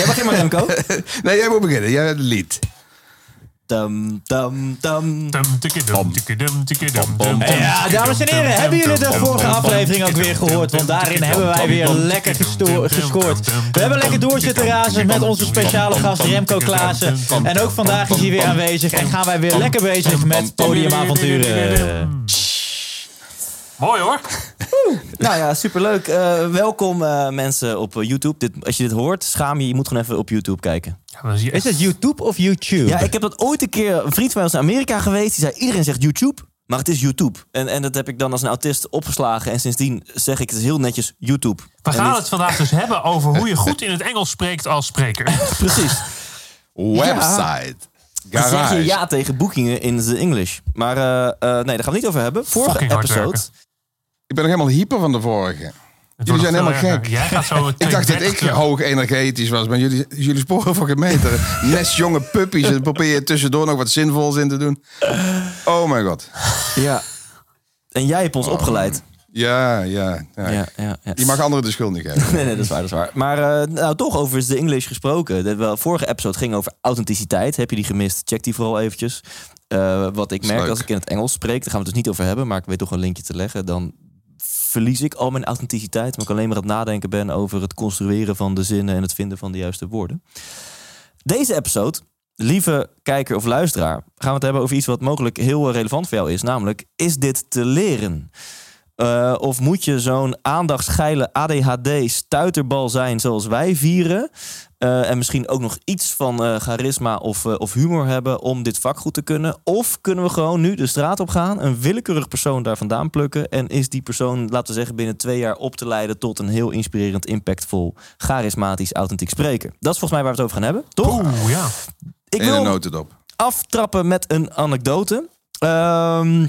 Ja, begin maar Remco. Nee, jij moet beginnen. Jij hebt het lied. Dum, dum, dum. Dum, tikkedum, tikkedum, tikkedum, dum, Ja, dames en heren, hebben jullie de vorige aflevering ook weer gehoord? Want daarin hebben wij weer lekker gescoord. We hebben lekker door zitten razen met onze speciale gast Remco Klaassen. En ook vandaag is hij weer aanwezig en gaan wij weer lekker bezig met podiumavonturen. Mooi hoor. Nou ja, superleuk. Eh welkom eh, mensen op eh, YouTube. Dit, als je dit hoort, schaam je. Je moet gewoon even op YouTube kijken. Ja, Is het YouTube of YouTube? Ja, ik heb dat ooit een keer... Een vriend van mij was in Amerika geweest. Die zei, iedereen zegt YouTube. Maar het is YouTube. En, en dat heb ik dan als een autist opgeslagen. En sindsdien zeg ik het heel netjes YouTube. We gaan het vandaag dus hebben over hoe je goed in het Engels spreekt als spreker. Precies. Website. Dan zeg je ja tegen boekingen in de English. Maar eh, eh, nee, daar gaan we het niet over hebben. Vorige Fucking episode. Ik ben nog helemaal hyper van de vorige. Jullie zijn helemaal gek. Jij gaat zo Ik dacht dat ik hoog energetisch was, maar jullie, jullie sporen fucking meter. Nest jonge puppies en probeer je tussendoor nog wat zinvols in te doen. Oh mijn god. Ja. En jij hebt ons opgeleid. Ja, ja. ja. Ja, ja, ja. Je mag anderen de schuld niet geven. Nee, nee, dat is waar, dat is waar. Maar eh, nou, toch over de English gesproken. De wel, vorige episode ging over authenticiteit. Heb je die gemist? Check die vooral eventjes. Eh, wat ik merk leuk. als ik in het Engels spreek, daar gaan we het dus niet over hebben, maar ik weet toch een linkje te leggen. Dan verlies ik al mijn authenticiteit, maar ik alleen maar aan het nadenken ben over het construeren van de zinnen en het vinden van de juiste woorden. Deze episode, lieve kijker of luisteraar, gaan we het hebben over iets wat mogelijk heel relevant voor jou is. Namelijk, is dit te leren? Eh, of moet je zo'n aandachtsgeile ADHD-stuiterbal zijn zoals wij vieren? Eh, en misschien ook nog iets van eh, charisma of, eh, of humor hebben om dit vak goed te kunnen? Of kunnen we gewoon nu de straat op gaan, een willekeurig persoon daar vandaan plukken? En is die persoon, laten we zeggen, binnen twee jaar op te leiden tot een heel inspirerend, impactvol, charismatisch, authentiek spreker? Dat is volgens mij waar we het over gaan hebben, toch? Oeh, ja. Ik In een wil notendop. aftrappen met een anekdote. Ehm,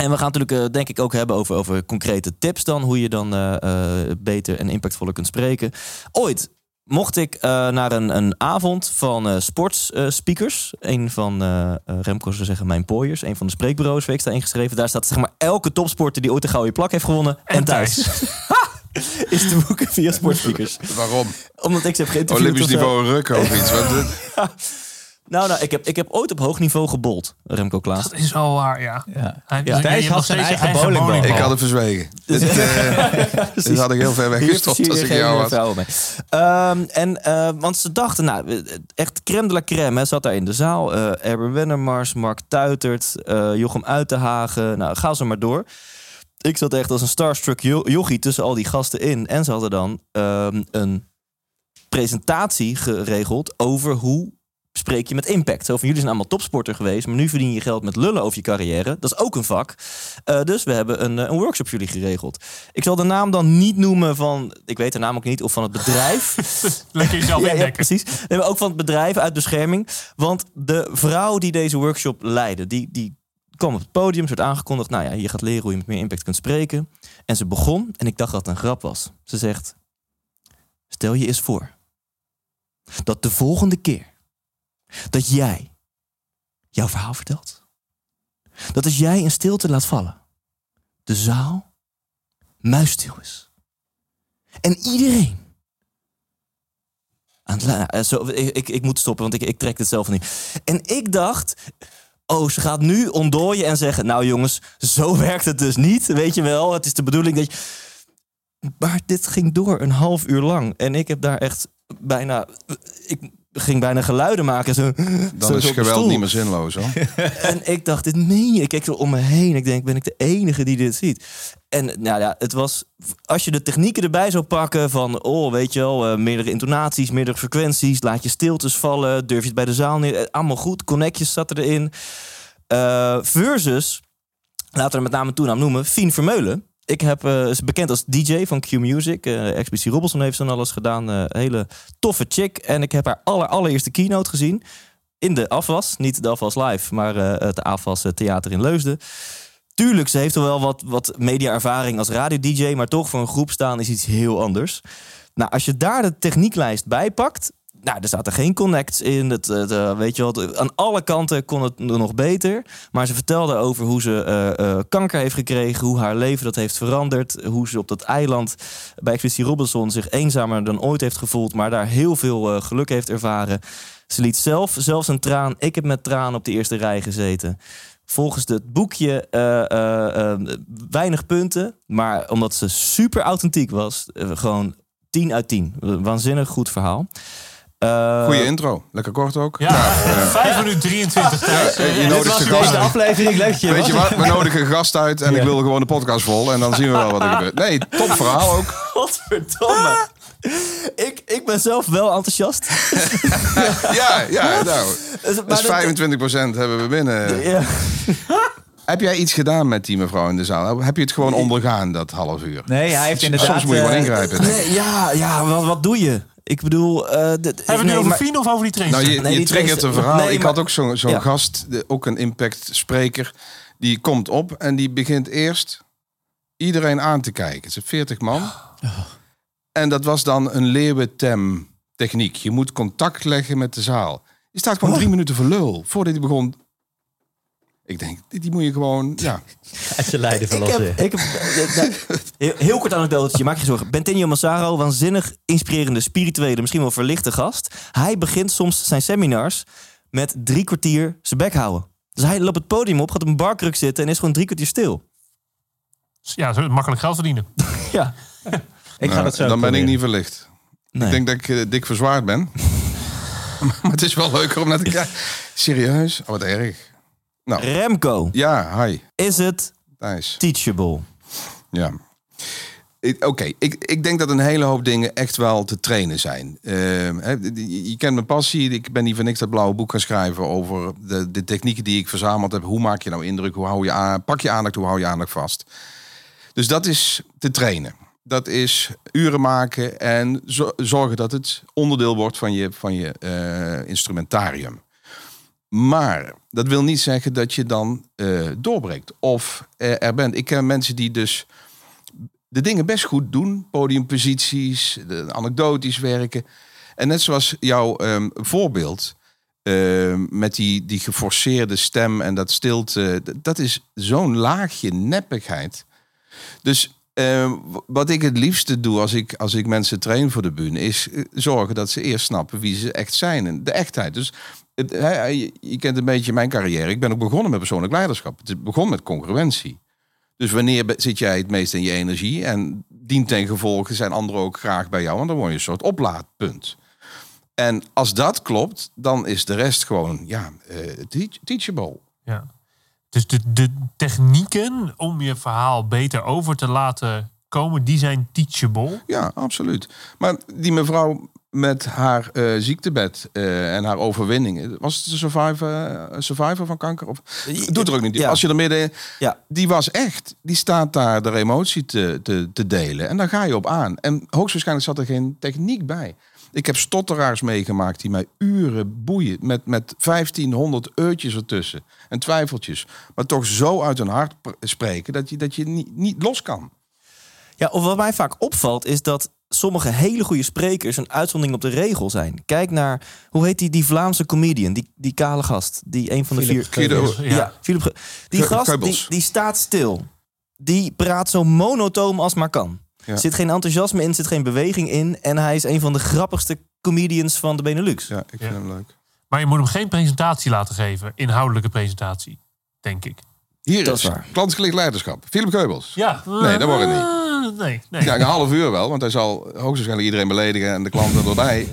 en we gaan natuurlijk eh, denk ik ook hebben over, over concrete tips dan. Hoe je dan eh, eh, beter en impactvoller kunt spreken. Ooit mocht ik eh, naar een, een avond van eh sportspeakers. een van Remco zou zeggen mijn pooiers. Een van de spreekbureaus waar ik sta ingeschreven. Daar staat zeg maar elke topsporter die ooit een gouden plak heeft gewonnen. En, En thuis. is te boeken via sportspeakers. Waarom? Omdat ik ze heb geïnterviewd. Olympisch niveau rukken of iets. Want Nou, nou ik, heb, ik heb ooit op hoog niveau gebold. Remco Klaas. Dat is wel waar, ja. Ja. Hij, Ja. Thijs had zijn eigen bowlingbal. ik had het verzwegen. Dit, eh, dit had ik heel ver Hier weggestopt als ik geen jou mee. Ehm, en, eh, want ze dachten, nou, echt crème de la crème. Hè, zat daar in de zaal. eh Erben Wennemars, Mark Tuitert, eh, Jochem Uitenhagen. Nou, ga ze maar door. Ik zat echt als een starstruck jo- jochie tussen al die gasten in. En ze hadden dan ehm, een presentatie geregeld over hoe spreek je met impact. Zo van jullie zijn allemaal topsporter geweest, maar nu verdien je geld met lullen over je carrière. Dat is ook een vak. Eh, dus we hebben een, eh, een workshop voor jullie geregeld. Ik zal de naam dan niet noemen van, ik weet de naam ook niet, of van het bedrijf. Lekker jezelf ja, ja, precies. Nee, maar ook van het bedrijf uit bescherming. Want de vrouw die deze workshop leidde, die, die kwam op het podium, ze werd aangekondigd. Nou ja, je gaat leren hoe je met meer impact kunt spreken. En ze begon, en ik dacht dat het een grap was. Ze zegt, stel je eens voor dat de volgende keer dat jij jouw verhaal vertelt, dat als jij een stilte laat vallen, de zaal muisstil is. En iedereen eh, zo, ik, ik, ik moet stoppen, want ik, ik trek het zelf niet. En ik dacht, oh, ze gaat nu ontdooien en zeggen... nou jongens, zo werkt het dus niet, weet je wel. Het is de bedoeling dat je... Maar dit ging door een half uur lang. En ik heb daar echt bijna... Ik ging bijna geluiden maken. Zo, Dan zo is de geweld niet meer zinloos hoor. En ik dacht, dit meen je. Ik keek zo om me heen. Ik denk, ben ik de enige die dit ziet? En nou ja, het was... Als je de technieken erbij zou pakken van... Oh, weet je wel, eh, meerdere intonaties, meerdere frequenties. Laat je stiltes vallen. Durf je het bij de zaal neer. eh, Allemaal goed. Connectjes zat erin. Eh, versus, laten we er met name toenaam noemen, Fien Vermeulen. Ik heb, eh, is bekend als DJ van Q Music. Eh Expeditie Robinson heeft zo'n alles gedaan. Eh, hele toffe chick. En ik heb haar aller, allereerste keynote gezien. In de afwas. Niet de afwas live, maar eh, het afwas eh, theater in Leusden. Tuurlijk, ze heeft wel wat, wat media-ervaring als radio-dj. Maar toch, voor een groep staan is iets heel anders. Nou, als je daar de technieklijst bij pakt... nou, er zaten geen connects in. Het, eh, weet je wat, aan alle kanten kon het nog beter. Maar ze vertelde over hoe ze eh, eh, kanker heeft gekregen, hoe haar leven dat heeft veranderd, hoe ze op dat eiland bij Expeditie Robinson zich eenzamer dan ooit heeft gevoeld, maar daar heel veel geluk heeft ervaren. Ze liet zelf zelfs een traan. Ik heb met tranen op de eerste rij gezeten. Volgens het boekje weinig punten, maar omdat ze super authentiek was, gewoon 10 uit 10. Waanzinnig goed verhaal. Eh, Goeie intro. Lekker kort ook. Ja, 5 minuten 23 tijd. Eh, je nodigt gast uit. aflevering. Leuk je Weet je wat? We nodigen een gast uit en Ja. ik wil gewoon de podcast vol. En dan zien we wel wat er gebeurt. Nee, top verhaal ook. Godverdomme. Ik, ik ben zelf wel enthousiast. Ja, ja, nou. Dus- Dat maar is 25% hebben we binnen. Ja. Heb jij iets gedaan met die mevrouw in de zaal? Heb je het gewoon ondergaan, dat half uur? Nee, hij heeft inderdaad... Soms moet je gewoon eh, ingrijpen. Nee, ja, ja wat, wat doe je? Ik bedoel... eh, dit- Hebben we het nu over Fien of over die trainer? Nou, je, Nee, je triggert een verhaal. nee, ik maar- had ook zo'n zo'n Ja. gast, de- ook een impact spreker. Die komt op en die begint eerst iedereen aan te kijken. Het zijn 40 man. En dat was dan een leeuwentem techniek. Je moet contact leggen met de zaal. Je staat gewoon drie minuten voor lul voordat hij begon. Ik denk, die, moet je gewoon, ja. Uit zijn lijden Ik verlossen. heb, ik heb, eh, nou, heel, heel kort anekdotetje, maak je zorgen. Bentinho Massaro, waanzinnig inspirerende, spirituele, misschien wel verlichte gast. Hij begint soms zijn seminars met drie kwartier zijn bek houden. Dus hij loopt het podium op, gaat op een barkruk zitten en is gewoon drie kwartier stil. Ja, zo makkelijk geld verdienen. Ja, ik ga Nou, dat zo dan ben ik niet verlicht. nee. Ik denk dat ik eh, dik verzwaard ben. maar het is wel leuker om naar te kijken. Serieus? Oh, wat erg. Nou, Remco, ja, hi. is het teachable? Ja. Oké, ik, ik denk dat een hele hoop dingen echt wel te trainen zijn. Ehm, je- kent mijn passie. Ik ben niet voor niks dat blauwe boek gaan schrijven over de, de technieken die ik verzameld heb. Hoe maak je nou indruk? Hoe hou je aan, pak je aandacht? Hoe hou je aandacht vast? Dus dat is te trainen. Dat is uren maken en zo- zorgen dat het onderdeel wordt van je, van je eh, instrumentarium. Maar dat wil niet zeggen dat je dan eh, doorbreekt of eh, er bent. Ik ken mensen die dus de dingen best goed doen. Podiumposities, anekdotisch werken. En net zoals jouw ehm, voorbeeld ehm, met die, die geforceerde stem en dat stilte. Dat is zo'n laagje neppigheid. Dus ehm, wat ik het liefste doe als ik, als ik mensen train voor de bühne... is eh, zorgen dat ze eerst snappen wie ze echt zijn. En de echtheid. Dus je, je kent een beetje mijn carrière. Ik ben ook begonnen met persoonlijk leiderschap. Het begon met congruentie. Dus wanneer zit jij het meest in je energie? En dient ten gevolge zijn anderen ook graag bij jou. Want dan word je een soort oplaadpunt. En als dat klopt, dan is de rest gewoon ja, eh, teach- teachable. Ja. Dus de, de technieken om je verhaal beter over te laten komen, die zijn teachable. Ja, absoluut. Maar die mevrouw met haar eh, ziektebed eh, en haar overwinningen. Was het een survivor, eh, survivor van kanker? Of, doet er ook niet. Ja. Als je er midden... Ja. Die was echt. Die staat daar de emotie te, te, te delen. En daar ga je op aan. En hoogstwaarschijnlijk zat er geen techniek bij. Ik heb stotteraars meegemaakt die mij uren boeien. Met, met 1500 eurtjes ertussen. En twijfeltjes. Maar toch zo uit hun hart pr- spreken dat je, dat je niet, niet los kan. Ja, of wat mij vaak opvalt is dat sommige hele goede sprekers een uitzondering op de regel zijn. Kijk naar, hoe heet die, die Vlaamse comedian, die, die kale gast, die een van de Philip vier... Ja, Ja. Philip Ge- Die gast, die, staat stil. Die praat zo monotoom als maar kan. Ja. Er zit geen enthousiasme in, zit geen beweging in. En hij is een van de grappigste comedians van de Benelux. Ja, ik vind Ja. hem leuk. Maar je moet hem geen presentatie laten geven, inhoudelijke presentatie, denk ik. Hier Dat is, is leiderschap. Philip Geubels. Ja. Nee, dat wordt het niet. Eh, Nee, nee. Ja, een half uur wel, want hij zal hoogstwaarschijnlijk iedereen beledigen en de klanten erbij.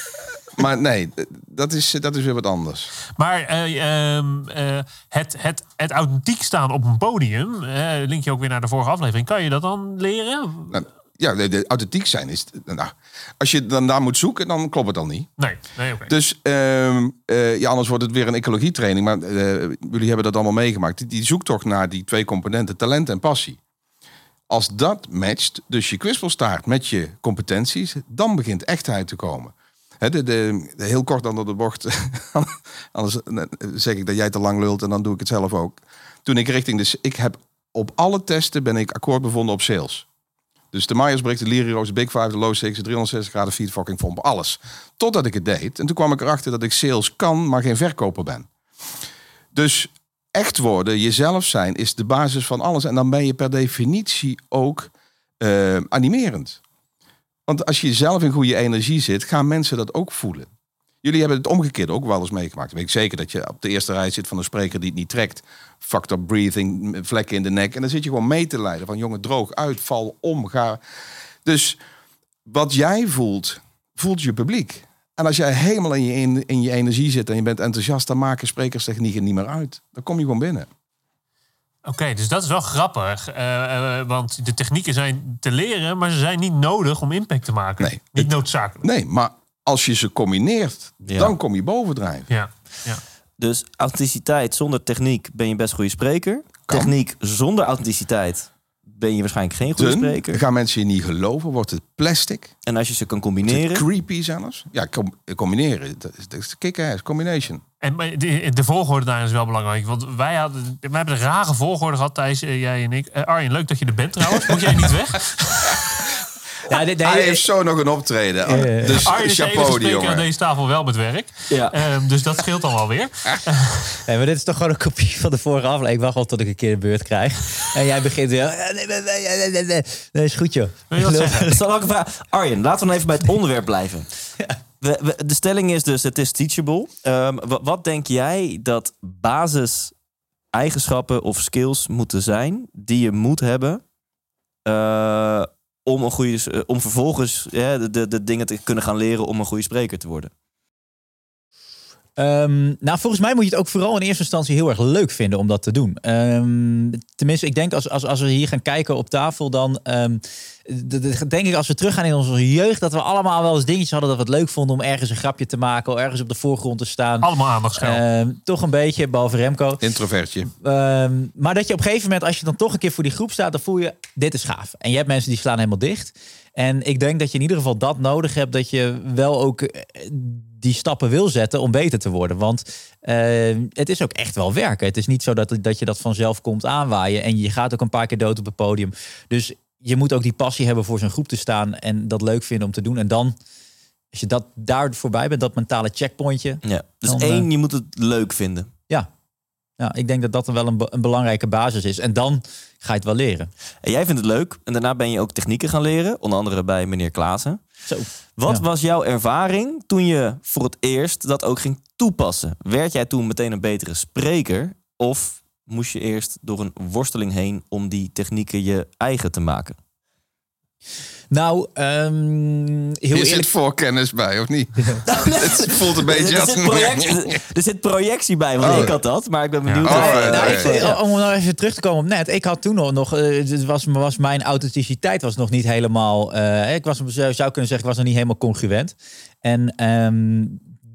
maar nee, dat is, dat is weer wat anders. Maar eh, ehm, eh, het, het, het authentiek staan op een podium, eh, link je ook weer naar de vorige aflevering, kan je dat dan leren? Nou, ja, de, de authentiek zijn is. Nou, als je dan daar moet zoeken, dan klopt het dan niet. Nee, nee oké. Dus ehm, eh, ja, anders wordt het weer een ecologietraining. Maar eh, jullie hebben dat allemaal meegemaakt. Die, die zoektocht naar die twee componenten, talent en passie. Als dat matcht, dus je kwispelstaart met je competenties, dan begint echtheid te komen. Hè, de, de, de- heel kort onder de bocht, anders eh, zeg ik dat jij te lang lult en dan doe ik het zelf ook. Toen ik richting de, ik heb op alle testen ben ik akkoord bevonden op sales. Dus de Myers-Briggs, de Lirios, de Big Five, de Low Six, de 360 graden feed fucking vomp, alles. Totdat ik het deed. En toen kwam ik erachter dat ik sales kan, maar geen verkoper ben. Dus echt worden, jezelf zijn, is de basis van alles. En dan ben je per definitie ook eh, animerend. Want als je zelf in goede energie zit, gaan mensen dat ook voelen. Jullie hebben het omgekeerd ook wel eens meegemaakt. Ik weet zeker dat je op de eerste rij zit van een spreker die het niet trekt. Fucked up breathing, vlekken in de nek. En dan zit je gewoon mee te leiden van jongen, droog uit, val om, ga. Dus wat jij voelt, voelt je publiek. En als jij helemaal in je, in, in je energie zit en je bent enthousiast, dan maken sprekerstechnieken niet meer uit. Dan kom je gewoon binnen. Oké, dus dat is wel grappig. eh, eh, want de technieken zijn te leren, maar ze zijn niet nodig om impact te maken. Nee. Niet noodzakelijk. Nee, maar als je ze combineert, Ja. dan kom je bovendrijven. Ja, ja. Dus authenticiteit zonder techniek ben je best een goede spreker. Kan. Techniek zonder authenticiteit ben je waarschijnlijk geen goede Dun, spreker. gaan mensen je niet geloven, wordt het plastic, En als je ze kan combineren, creepy zelfs. Ja, com- combineren, dat is, dat is kick-ass, combination. En de, de volgorde daarin is wel belangrijk. Want wij, hadden, wij hebben een rare volgorde gehad, Thijs, eh, jij en ik. Eh, Arjen, leuk dat je er bent trouwens. Moet jij niet weg? Ja, Hij eh, heeft zo nog een optreden. Dus Arjen is de enige chapeau spreker aan deze tafel wel met werk. Ja. Ehm, dus dat scheelt dan wel weer. nee, maar dit is toch gewoon een kopie van de vorige aflevering. Ik wacht wel tot ik een keer de beurt krijg. En jij begint weer... eh, Nee, nee, nee, nee, nee, nee. Nee, is goed joh. Wil je ik een vraag? Arjen, laten we dan even bij het onderwerp blijven. We, we- de stelling is dus, het is teachable. Ehm, wa- wat denk jij dat basis eigenschappen of skills moeten zijn die je moet hebben eh, om, een goede, eh, om vervolgens de, de, de dingen te kunnen gaan leren om een goede spreker te worden? Ehm, nou, volgens mij moet je het ook vooral in eerste instantie heel erg leuk vinden om dat te doen. Ehm, tenminste, ik denk als, als, als we hier gaan kijken op tafel, dan ehm, denk ik als we teruggaan in onze jeugd, dat we allemaal wel eens dingetjes hadden dat we het leuk vonden om ergens een grapje te maken of ergens op de voorgrond te staan. Allemaal aandachtsgeld. Ehm, toch een beetje, behalve Remco. Introvertje. Ehm, maar dat je op een gegeven moment, als je dan toch een keer voor die groep staat, dan voel je, dit is gaaf. En je hebt mensen die slaan helemaal dicht. En ik denk dat je in ieder geval dat nodig hebt, dat je wel ook eh, die stappen wil zetten om beter te worden. Want eh, het is ook echt wel werken. Het is niet zo dat, dat je dat vanzelf komt aanwaaien. En je gaat ook een paar keer dood op het podium. Dus je moet ook die passie hebben voor zo'n groep te staan en dat leuk vinden om te doen. En dan, als je dat daar voorbij bent, dat mentale checkpointje. Ja. Dus Dan, één, eh, je moet het leuk vinden. Ja, ik denk dat dat dan wel een, be- een belangrijke basis is. En dan ga je het wel leren. En jij vindt het leuk. En daarna ben je ook technieken gaan leren. Onder andere bij meneer Klaassen. Zo. Wat Ja. was jouw ervaring toen je voor het eerst dat ook ging toepassen? Werd jij toen meteen een betere spreker? Of moest je eerst door een worsteling heen om die technieken je eigen te maken? Nou, ehm, heel Hier eerlijk. zit voorkennis bij, of niet? Het voelt een beetje er, als... zit projectie, er zit projectie bij, want Oh. ik had dat. Maar ik ben benieuwd. Ja, oh, Nou, ik ja. Om nog even terug te komen op net. Ik had toen nog, nog eh, het was, was mijn authenticiteit was nog niet helemaal. eh, ik was, zou zou kunnen zeggen, ik was nog niet helemaal congruent. En ehm,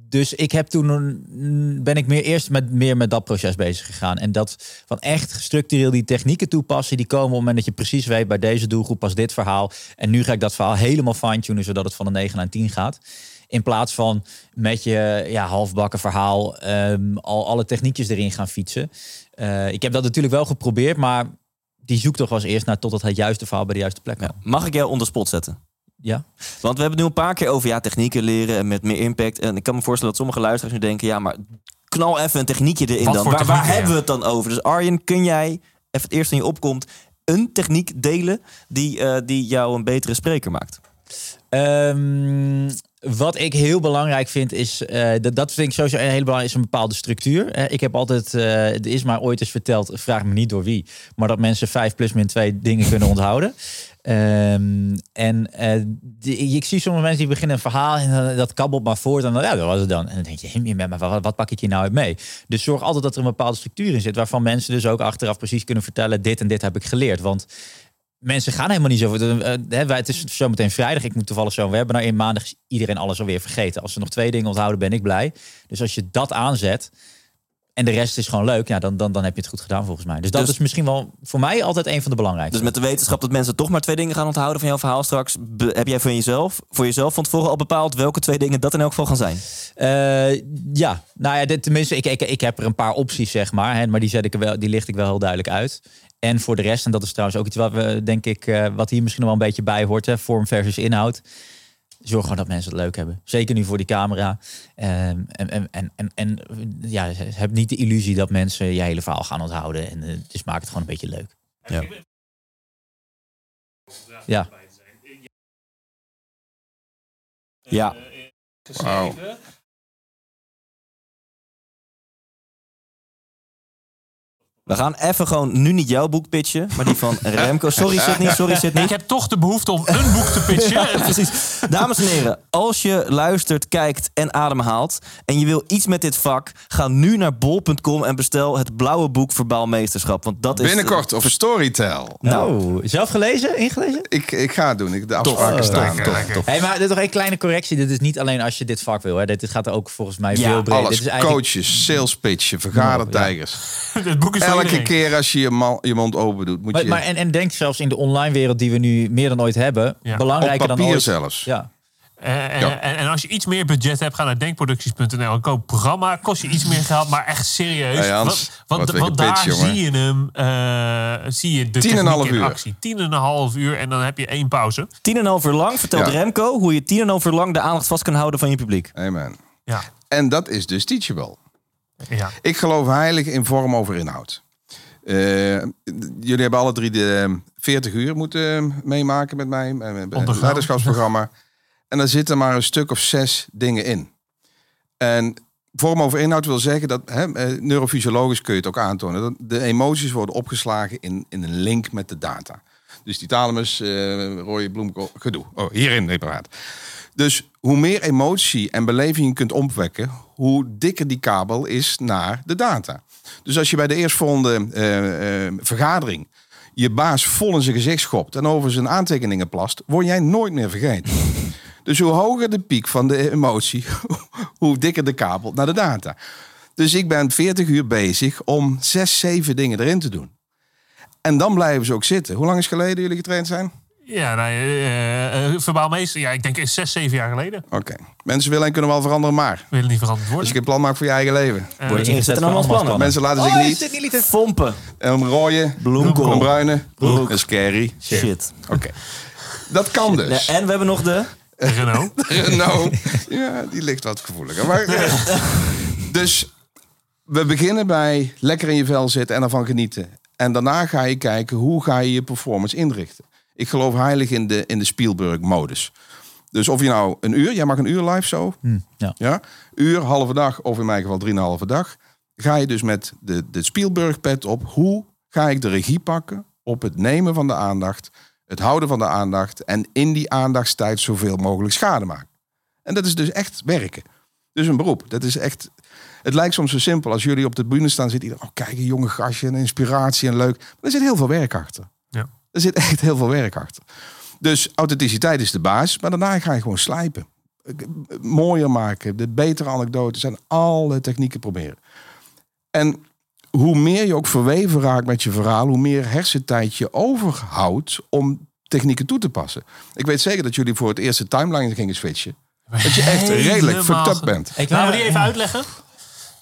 dus ik heb toen een- ben ik meer eerst met meer met dat proces bezig gegaan. En dat van echt gestructureel die technieken toepassen, die komen op het moment dat je precies weet bij deze doelgroep pas dit verhaal. En nu ga ik dat verhaal helemaal fine-tunen, zodat het van een 9 naar een 10 gaat. In plaats van met je ja, halfbakken verhaal ehm, al alle techniekjes erin gaan fietsen. Eh, ik heb dat natuurlijk wel geprobeerd, maar die zoektocht was eerst naar tot het juiste verhaal bij de juiste plek. Ja. kwam. Mag ik jou on the spot zetten? Ja. Want we hebben het nu een paar keer over ja, technieken leren en met meer impact. En ik kan me voorstellen dat sommige luisteraars nu denken... ja, maar knal even een techniekje erin Wat dan. Waar, hebben we het dan over? Dus Arjen, kun jij even het eerste in je opkomt... een techniek delen die, eh, die jou een betere spreker maakt? Ehm, wat ik heel belangrijk vind is, eh, dat, dat vind ik sowieso een hele belangrijke, is een bepaalde structuur. Eh, ik heb altijd, eh het is maar ooit eens verteld, vraag me niet door wie, maar dat mensen vijf plus min twee dingen kunnen onthouden. Ehm, en die- ik zie sommige mensen die beginnen een verhaal en dat kabbelt maar voort en dan, ja, dat was het dan. En dan denk je, maar wat, wat pak ik hier nou uit mee? Dus zorg altijd dat er een bepaalde structuur in zit, waarvan mensen dus ook achteraf precies kunnen vertellen, dit en dit heb ik geleerd. Want mensen gaan helemaal niet zo. eh, eh, het is zometeen vrijdag. Ik moet toevallig zo'n webinar in. Maandag is iedereen alles alweer vergeten. Als ze nog twee dingen onthouden, ben ik blij. Dus als je dat aanzet en de rest is gewoon leuk, ja, dan, dan, dan heb je het goed gedaan volgens mij. Dus dat Dus- is misschien wel voor mij altijd een van de belangrijkste. Dus met de wetenschap dat mensen toch maar twee dingen gaan onthouden van jouw verhaal straks... heb jij voor jezelf, voor jezelf van tevoren al bepaald welke twee dingen dat in elk geval gaan zijn? Eh, ja, nou ja, dit, tenminste, ik, ik, ik heb er een paar opties, zeg maar. Hè, maar die, zet ik er wel, die licht ik wel heel duidelijk uit. En voor de rest, en dat is trouwens ook iets wat we, denk ik, eh, wat hier misschien wel een beetje bij hoort, hè, vorm versus inhoud. Zorg gewoon dat mensen het leuk hebben. Zeker nu voor die camera. Ehm, en, en, en, en, en ja, heb niet de illusie dat mensen je hele verhaal gaan onthouden. En eh, dus maak het gewoon een beetje leuk. Ja. Ja. Ja. Wauw. We gaan even gewoon nu niet jouw boek pitchen, maar die van Remco. Sorry Sydney, sorry Sydney. Ik heb toch de behoefte om een boek te pitchen. Ja, precies. Dames en heren, als je luistert, kijkt en ademhaalt en je wil iets met dit vak, ga nu naar bol.com en bestel het blauwe boek Verbaal Meesterschap. Want dat is Binnenkort of Storytel. Nou, Oh, zelf gelezen? Ingelezen? Ik, ik ga het doen. Ik, de afspraken Oh, staan. tof, tof, tof. Hey, maar dit is nog een kleine correctie. Dit is niet alleen als je dit vak wil. Hè. Dit gaat er ook volgens mij Ja, veel breder. Alles. Dit is eigenlijk... Coaches, sales pitchen, vergadertijgers. Het boek is voor Elke keer als je je, mond open doet, moet Maar, je maar en, en denk zelfs in de online wereld die we nu meer dan ooit hebben, Ja. belangrijker op dan ooit. zelfs. Ja. Eh, en, Ja. en, en als je iets meer budget hebt, ga naar denkproducties.nl en koop programma. Kost je iets meer geld, maar echt serieus. Hey Hans, want want, want daar zie je hem, eh, zie je de Tien en half in uur. actie. Tien en een half uur en dan heb je één pauze. tien en een half uur lang vertelt Ja. Remco hoe je tien en een half uur lang de aandacht vast kan houden van je publiek. Amen. Ja, En dat is dus teachable. ja. Ik geloof heilig in vorm over inhoud. Eh, jullie hebben alle drie de 40 uur moeten meemaken met mij. Met mijn Ondergaan. leiderschapsprogramma. En daar zitten maar een stuk of zes dingen in. En vorm over inhoud wil zeggen dat hè, eh, neurofysiologisch kun je het ook aantonen. Dat de emoties worden opgeslagen in, in een link met de data. Dus die thalamus, eh rode bloemkool, gedoe. Oh, hierin reparaat. Dus hoe meer emotie en beleving je kunt opwekken, hoe dikker die kabel is naar de data. Dus als je bij de eerstvolgende eh, vergadering je baas vol in zijn gezicht schopt en over zijn aantekeningen plast, word jij nooit meer vergeten. Dus hoe hoger de piek van de emotie, hoe dikker de kabel naar de data. Dus ik ben 40 uur bezig om zes, zeven dingen erin te doen. En dan blijven ze ook zitten. Hoe lang is geleden jullie getraind zijn? Ja, nou, eh, eh, verbaal meester, ja, ik denk zes, zeven jaar geleden. Oké. Mensen willen en kunnen wel veranderen, maar Willen niet veranderd als worden. je een plan maakt voor je eigen leven. Word je ingezet en allemaal plannen. Mensen laten zich Oh, niet? Fompen. een rode, Bloemkool. een bruine, Broek. een scary. Shit. Oké. Dat kan dus. Ja, en we hebben nog de... Renault. nou, ja, die ligt wat gevoeliger. Maar, dus we beginnen bij lekker in je vel zitten en ervan genieten. En daarna ga je kijken hoe ga je je performance inrichten. Ik geloof heilig in de, in de Spielberg-modus. Dus of je nou een uur, jij mag een uur live zo, ja. ja, uur, halve dag of in mijn geval drieënhalve dag, ga je dus met de, de Spielberg-pet op. Hoe ga ik de regie pakken op het nemen van de aandacht, het houden van de aandacht en in die aandachtstijd zoveel mogelijk schade maken. En dat is dus echt werken. Dus een beroep. Dat is echt. Het lijkt soms zo simpel als jullie op de bühne staan, zit iedereen, oh kijk, een jonge gastje, een inspiratie en leuk. Maar er zit heel veel werk achter. Er zit echt heel veel werk achter. Dus authenticiteit is de basis, maar daarna ga je gewoon slijpen. Mooier maken, de betere anekdotes en alle technieken proberen. En hoe meer je ook verweven raakt met je verhaal, hoe meer hersentijd je overhoudt om technieken toe te passen. Ik weet zeker dat jullie voor het eerste timeline gingen switchen. Dat je echt redelijk fucked up bent. Ik Laten we die even uitleggen.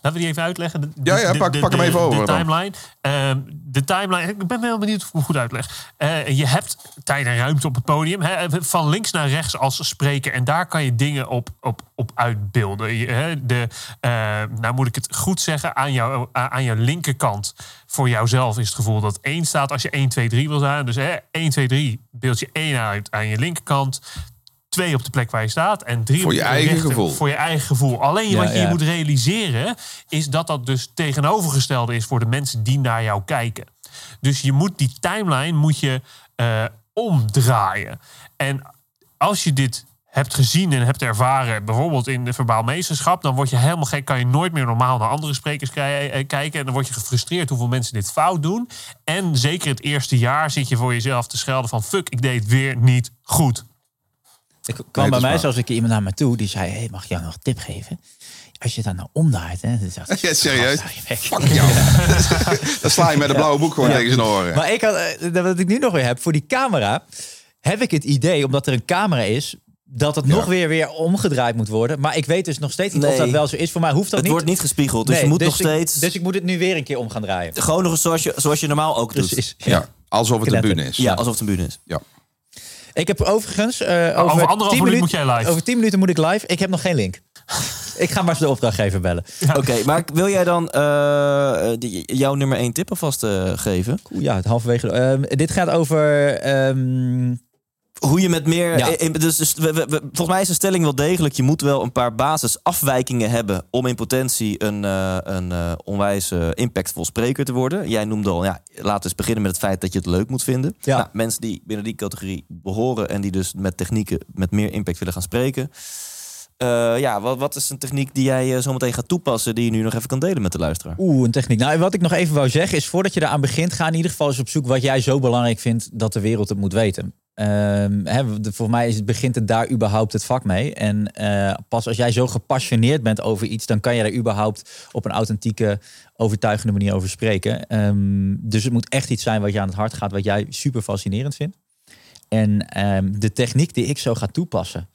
Laten we die even uitleggen. De, Ja, ja, pak- de- pak hem even over De timeline. Ehm, de timeline. Ik ben wel benieuwd of ik hem goed uitleg. Eh, je hebt tijd en ruimte op het podium. Hè, van links naar rechts als spreken. En daar kan je dingen op, op, op uitbeelden. Je, hè, de, eh, nou moet ik het goed zeggen. Aan, jou, aan jouw linkerkant. Voor jouzelf is het gevoel dat 1 staat als je 1, 2, 3 wil zijn. Dus hè, 1, 2, 3 beeld je 1 uit aan je linkerkant. Twee op de plek waar je staat. En drie Voor op je eigen rechter- gevoel. Voor je eigen gevoel. Alleen Ja, wat je ja. moet realiseren is dat dat dus tegenovergestelde is voor de mensen die naar jou kijken. Dus je moet die timeline moet je eh, omdraaien. En als je dit hebt gezien en hebt ervaren, bijvoorbeeld in de verbaal meesterschap, dan word je helemaal gek, kan je nooit meer normaal naar andere sprekers eh, kijken. En dan word je gefrustreerd hoeveel mensen dit fout doen. En zeker het eerste jaar zit je voor jezelf te schelden van fuck, ik deed het weer niet goed. Er kwam bij mij een keer iemand naar me toe die zei: hey, mag ik jou nog een tip geven? Als je dat nou omdraait, hè? Dan dacht ik, Ja, serieus? Fuck jou. Dan sla je met een blauwe boek gewoon Ja. tegen zijn oren. Maar ik had, eh, wat ik nu nog weer heb, voor die camera, heb ik het idee, omdat er een camera is, dat het Ja. nog weer, weer omgedraaid moet worden. Maar ik weet dus nog steeds niet of dat wel zo is. Voor mij hoeft dat Het niet. wordt niet gespiegeld, dus Nee, je moet dus nog ik- steeds... dus ik moet het nu weer een keer om gaan draaien. Gewoon nog zoals je, zoals je normaal ook doet. Precies. Ja, alsof het een bühne is. Ja, alsof het een bühne is. Ja. Ik heb overigens... eh, over, over 10 anderhalf minuut minuten- moet jij live. Over 10 minuten moet ik live. Ik heb nog geen link. ik ga maar eens de opdrachtgever bellen. Oké, maar wil jij dan eh, die- jouw nummer één tip alvast eh, geven? Ja, het halverwege. Ehm, dit gaat over... ehm, Hoe je met meer... Ja. in- dus, dus we- we- we- volgens mij is de stelling wel degelijk. Je moet wel een paar basisafwijkingen hebben... om in potentie een, eh, een eh, onwijs eh, impactvol spreker te worden. Jij noemde al, ja, laten we eens beginnen met het feit dat je het leuk moet vinden. Ja. Nou, mensen die binnen die categorie behoren... en die dus met technieken met meer impact willen gaan spreken... Eh, ja, wat, wat is een techniek die jij eh, zometeen gaat toepassen... die je nu nog even kan delen met de luisteraar? Oeh, een techniek. Nou, wat ik nog even wou zeggen is, voordat je eraan begint, ga in ieder geval eens op zoek wat jij zo belangrijk vindt dat de wereld het moet weten. Ehm, hè, de- voor mij is het, begint het daar überhaupt het vak mee. En eh, pas als jij zo gepassioneerd bent over iets, dan kan je daar überhaupt op een authentieke, overtuigende manier over spreken. Ehm, dus het moet echt iets zijn wat je aan het hart gaat, wat jij super fascinerend vindt. En ehm, de techniek die ik zo ga toepassen.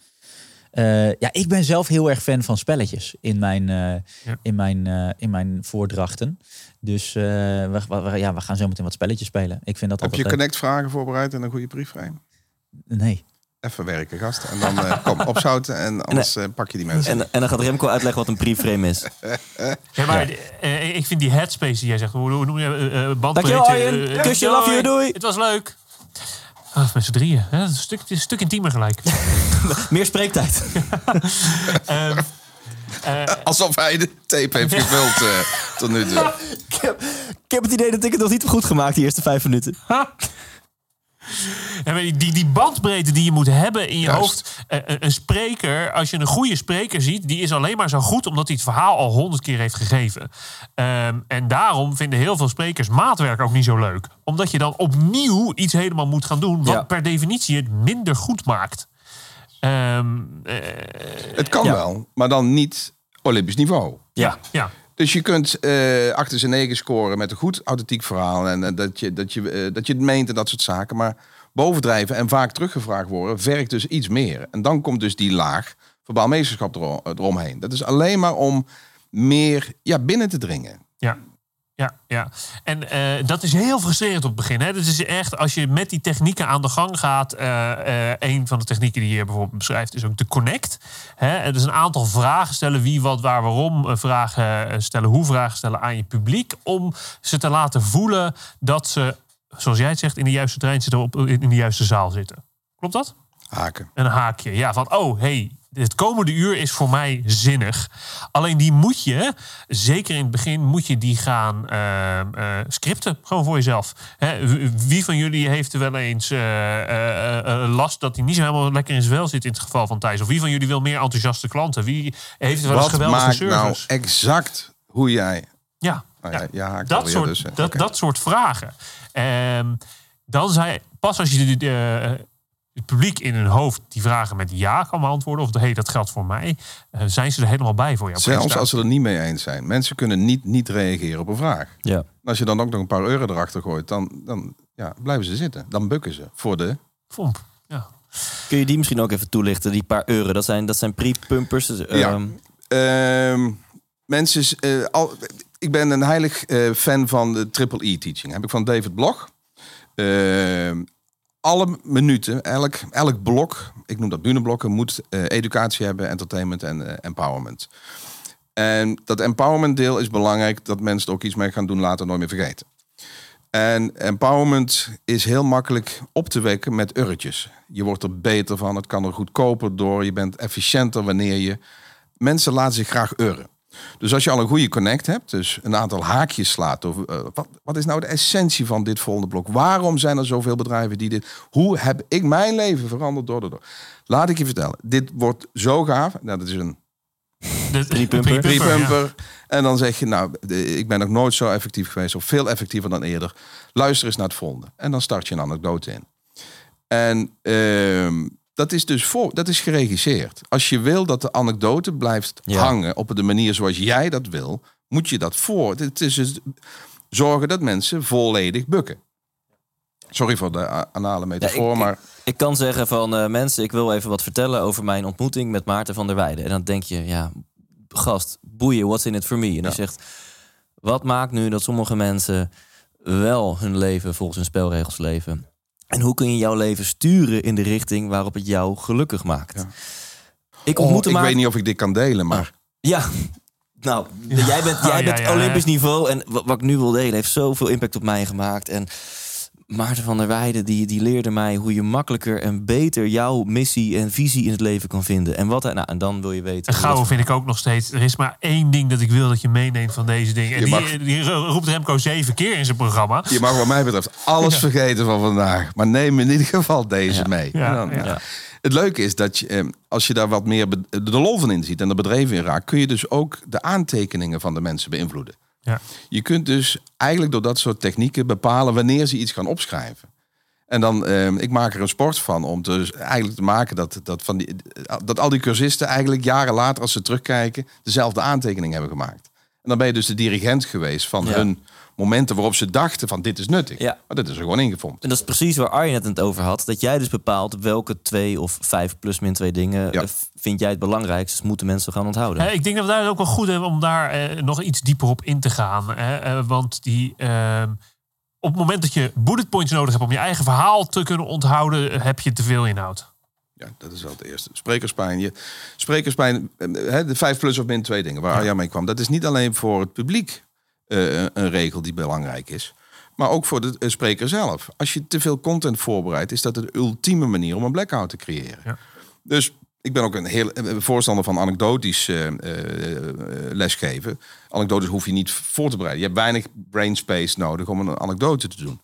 Eh, ja, ik ben zelf heel erg fan van spelletjes in mijn, eh, in mijn, eh, in mijn voordrachten. Dus eh, we, we- ja, we gaan zo meteen wat spelletjes spelen. Ik vind dat Heb je altijd leuk. connect vragen voorbereid en een goede briefframe? Nee. Even werken, gast. En dan eh, kom opzouten en anders eh, pak je die mensen. En, en dan gaat Remco uitleggen wat een preframe is. Ja, maar eh, ik vind die headspace die jij zegt, hoe, hoe noem je uh, bandbreedte? Dankjewel, Arjen. Kusje, love you, doei. Het was leuk. Ah, met z'n drieën. Hè? Het, is een stuk, een stuk intiemer gelijk. Meer spreektijd. Ehm, eh, Alsof hij de tape heeft gevuld eh, tot nu toe. ik, heb, ik heb het idee dat ik het nog niet goed gemaakt, die eerste vijf minuten. Die, die bandbreedte die je moet hebben in je Juist. hoofd. Eh, een- een spreker, als je een goede spreker ziet, die is alleen maar zo goed omdat hij het verhaal al honderd keer heeft gegeven. Ehm, en daarom vinden heel veel sprekers maatwerk ook niet zo leuk. Omdat je dan opnieuw iets helemaal moet gaan doen, wat Ja. per definitie het minder goed maakt. Ehm, eh, Het kan Ja. wel, maar dan niet Olympisch niveau. ja, ja. Dus je kunt eh achter zijn negen scoren met een goed authentiek verhaal. En eh, dat, je, dat, je, eh, dat je het meent en dat soort zaken. Maar bovendrijven en vaak teruggevraagd worden, vergt dus iets meer. En dan komt dus die laag verbaal meesterschap erom- eromheen. Dat is alleen maar om meer ja, binnen te dringen. Ja. Ja, ja. En eh, dat is heel frustrerend op het begin. Hè? Dat is echt, als je met die technieken aan de gang gaat. eh, eh, een van de technieken die je bijvoorbeeld beschrijft, is ook de connect. Hè? Het is een aantal vragen stellen: wie, wat, waar, waarom. Vragen stellen, hoe vragen stellen aan je publiek. Om ze te laten voelen dat ze, zoals jij het zegt, in de juiste trein zitten, op, in de juiste zaal zitten. Klopt dat? Haken. een haakje. Ja, van oh, hey, het komende uur is voor mij zinnig. Alleen die moet je, zeker in het begin, moet je die gaan eh, eh, scripten. Gewoon voor jezelf. Hè, wie van jullie heeft er wel eens eh, last dat hij niet zo helemaal lekker in zijn vel zit in het geval van Thijs? Of wie van jullie wil meer enthousiaste klanten? Wie heeft er wel eens Wat geweldige maakt service? nou exact hoe jij... Ja, Nou ja. ja, ja, haakt dat, soort, dus, dat, dat soort vragen. Ehm, dan zei, pas als je de- het publiek in hun hoofd die vragen met ja kan beantwoorden, of hey, dat geldt voor mij, eh, zijn ze er helemaal bij voor jou. Zelfs als ze er niet mee eens zijn. Mensen kunnen niet, niet reageren op een vraag. Ja. En als je dan ook nog een paar euro erachter gooit, dan, dan ja, blijven ze zitten. Dan bukken ze voor de... Vomp. Ja. Kun je die misschien ook even toelichten, die paar euro? Dat zijn, dat zijn pre-pumpers. eh, Ja. ehm, Ehm, mensen, eh, al, ik ben een heilig eh, fan van de triple E teaching. Heb ik van David Blog. Ehm, alle minuten, elk, elk blok, ik noem dat bühneblokken, moet eh, educatie hebben, entertainment en eh, empowerment. En dat empowerment deel is belangrijk dat mensen er ook iets mee gaan doen, later nooit meer vergeten. En empowerment is heel makkelijk op te wekken met urretjes. Je wordt er beter van, het kan er goedkoper door, je bent efficiënter wanneer je mensen laten zich graag euren. Dus als je al een goede connect hebt, dus een aantal haakjes slaat. Of, eh, wat, wat is nou de essentie van dit volgende blok? Waarom zijn er zoveel bedrijven die dit... Hoe heb ik mijn leven veranderd door, door, door? Laat ik je vertellen. Dit wordt zo gaaf. Nou, dat is een De, Pre-pumper. En dan zeg je, nou, de- ik ben nog nooit zo effectief geweest. Of veel effectiever dan eerder. Luister eens naar het volgende. En dan start je een anekdote in. En ehm, dat is dus voor, dat is geregisseerd. Als je wil dat de anekdote blijft Ja. hangen op de manier zoals jij dat wil, moet je dat voor. Het is dus zorgen dat mensen volledig bukken. Sorry voor de anale metafoor, Ja, ik- maar Ik kan zeggen van eh, mensen, ik wil even wat vertellen over mijn ontmoeting met Maarten van der Weijden. En dan denk je, ja, gast, boeien, what's in it for me? En hij Ja. zegt, wat maakt nu dat sommige mensen wel hun leven volgens hun spelregels leven? En hoe kun je jouw leven sturen in de richting waarop het jou gelukkig maakt? Ja. Ik oh, ontmoette ik weet niet of ik dit kan delen, maar Ja, nou, jij bent, jij Ja, bent ja, Olympisch niveau. En wat, wat ik nu wil delen heeft zoveel impact op mij gemaakt. En Maarten van der Weijden, die, die leerde mij hoe je makkelijker en beter jouw missie en visie in het leven kan vinden. En wat, nou, en dan wil je weten. En gouden vind ik ook nog steeds. Er is maar één ding dat ik wil dat je meeneemt van deze dingen. En die, mag- die roept Remco zeven keer in zijn programma. je mag wat mij betreft alles vergeten van vandaag. Maar neem in ieder geval deze Ja. mee. Ja, En dan- ja. Ja. Het leuke is dat je, eh, als je daar wat meer de lol van inziet en er bedreven in raakt, kun je dus ook de aantekeningen van de mensen beïnvloeden. Ja. Je kunt dus eigenlijk door dat soort technieken bepalen wanneer ze iets gaan opschrijven. En dan, eh, ik maak er een sport van om dus eigenlijk te maken dat, dat, van die, dat al die cursisten eigenlijk jaren later, als ze terugkijken, dezelfde aantekening hebben gemaakt. En dan ben je dus de dirigent geweest van Ja. hun momenten waarop ze dachten van dit is nuttig. Ja. Maar dit is er gewoon ingefomd. En dat is precies waar Arjen het over had. Dat jij dus bepaalt welke twee of vijf plus min twee dingen Ja. eh, vind jij het belangrijkst. Dus moeten mensen gaan onthouden. Hè, ik denk dat we daar ook wel goed hebben om daar eh, nog iets dieper op in te gaan. Hè? Eh, want die, ehm, op het moment dat je bullet points nodig hebt om je eigen verhaal te kunnen onthouden, heb je te veel inhoud. Ja, dat is wel het eerste. Sprekerspijn. Je, sprekerspijn, eh, hè, de 5 plus of min twee dingen waar Arjan mee kwam. Dat is niet alleen voor het publiek eh, een regel die belangrijk is. Maar ook voor de eh, spreker zelf. Als je te veel content voorbereidt, is dat de ultieme manier om een blackout te creëren. Ja. Dus ik ben ook een heel eh, voorstander van anekdotisch lesgeven. Anekdotes hoef je niet voor te bereiden. Je hebt weinig brain space nodig om een anekdote te doen.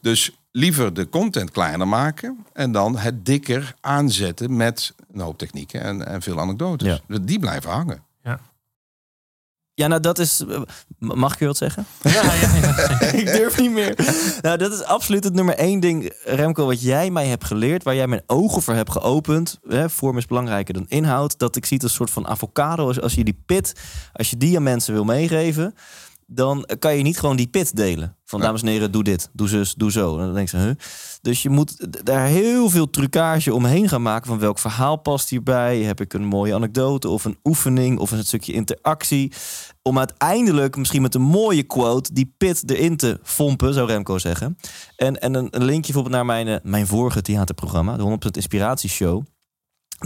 Dus liever de content kleiner maken en dan het dikker aanzetten met een hoop technieken en, en veel anekdotes. Ja. Die blijven hangen. Ja, nou dat is... eh, Mag ik je wat zeggen? ja, ja, ja. ik durf niet meer. Nou, dat is absoluut het nummer één ding, Remco, wat jij mij hebt geleerd, waar jij mijn ogen voor hebt geopend. Hè, vorm is belangrijker dan inhoud. Dat ik zie het als een soort van avocado. Als, als je die pit, als je die aan mensen wil meegeven, dan kan je niet gewoon die pit delen. Van Ja. dames en heren, doe dit, doe zus, doe zo. En dan denk je, huh? Dus je moet daar heel veel trucage omheen gaan maken van welk verhaal past hierbij. Heb ik een mooie anekdote of een oefening of een stukje interactie. Om uiteindelijk misschien met een mooie quote die pit erin te fompen, zou Remco zeggen. En, en een, een linkje bijvoorbeeld naar mijn, eh, mijn vorige theaterprogramma, de 100% Inspiratieshow.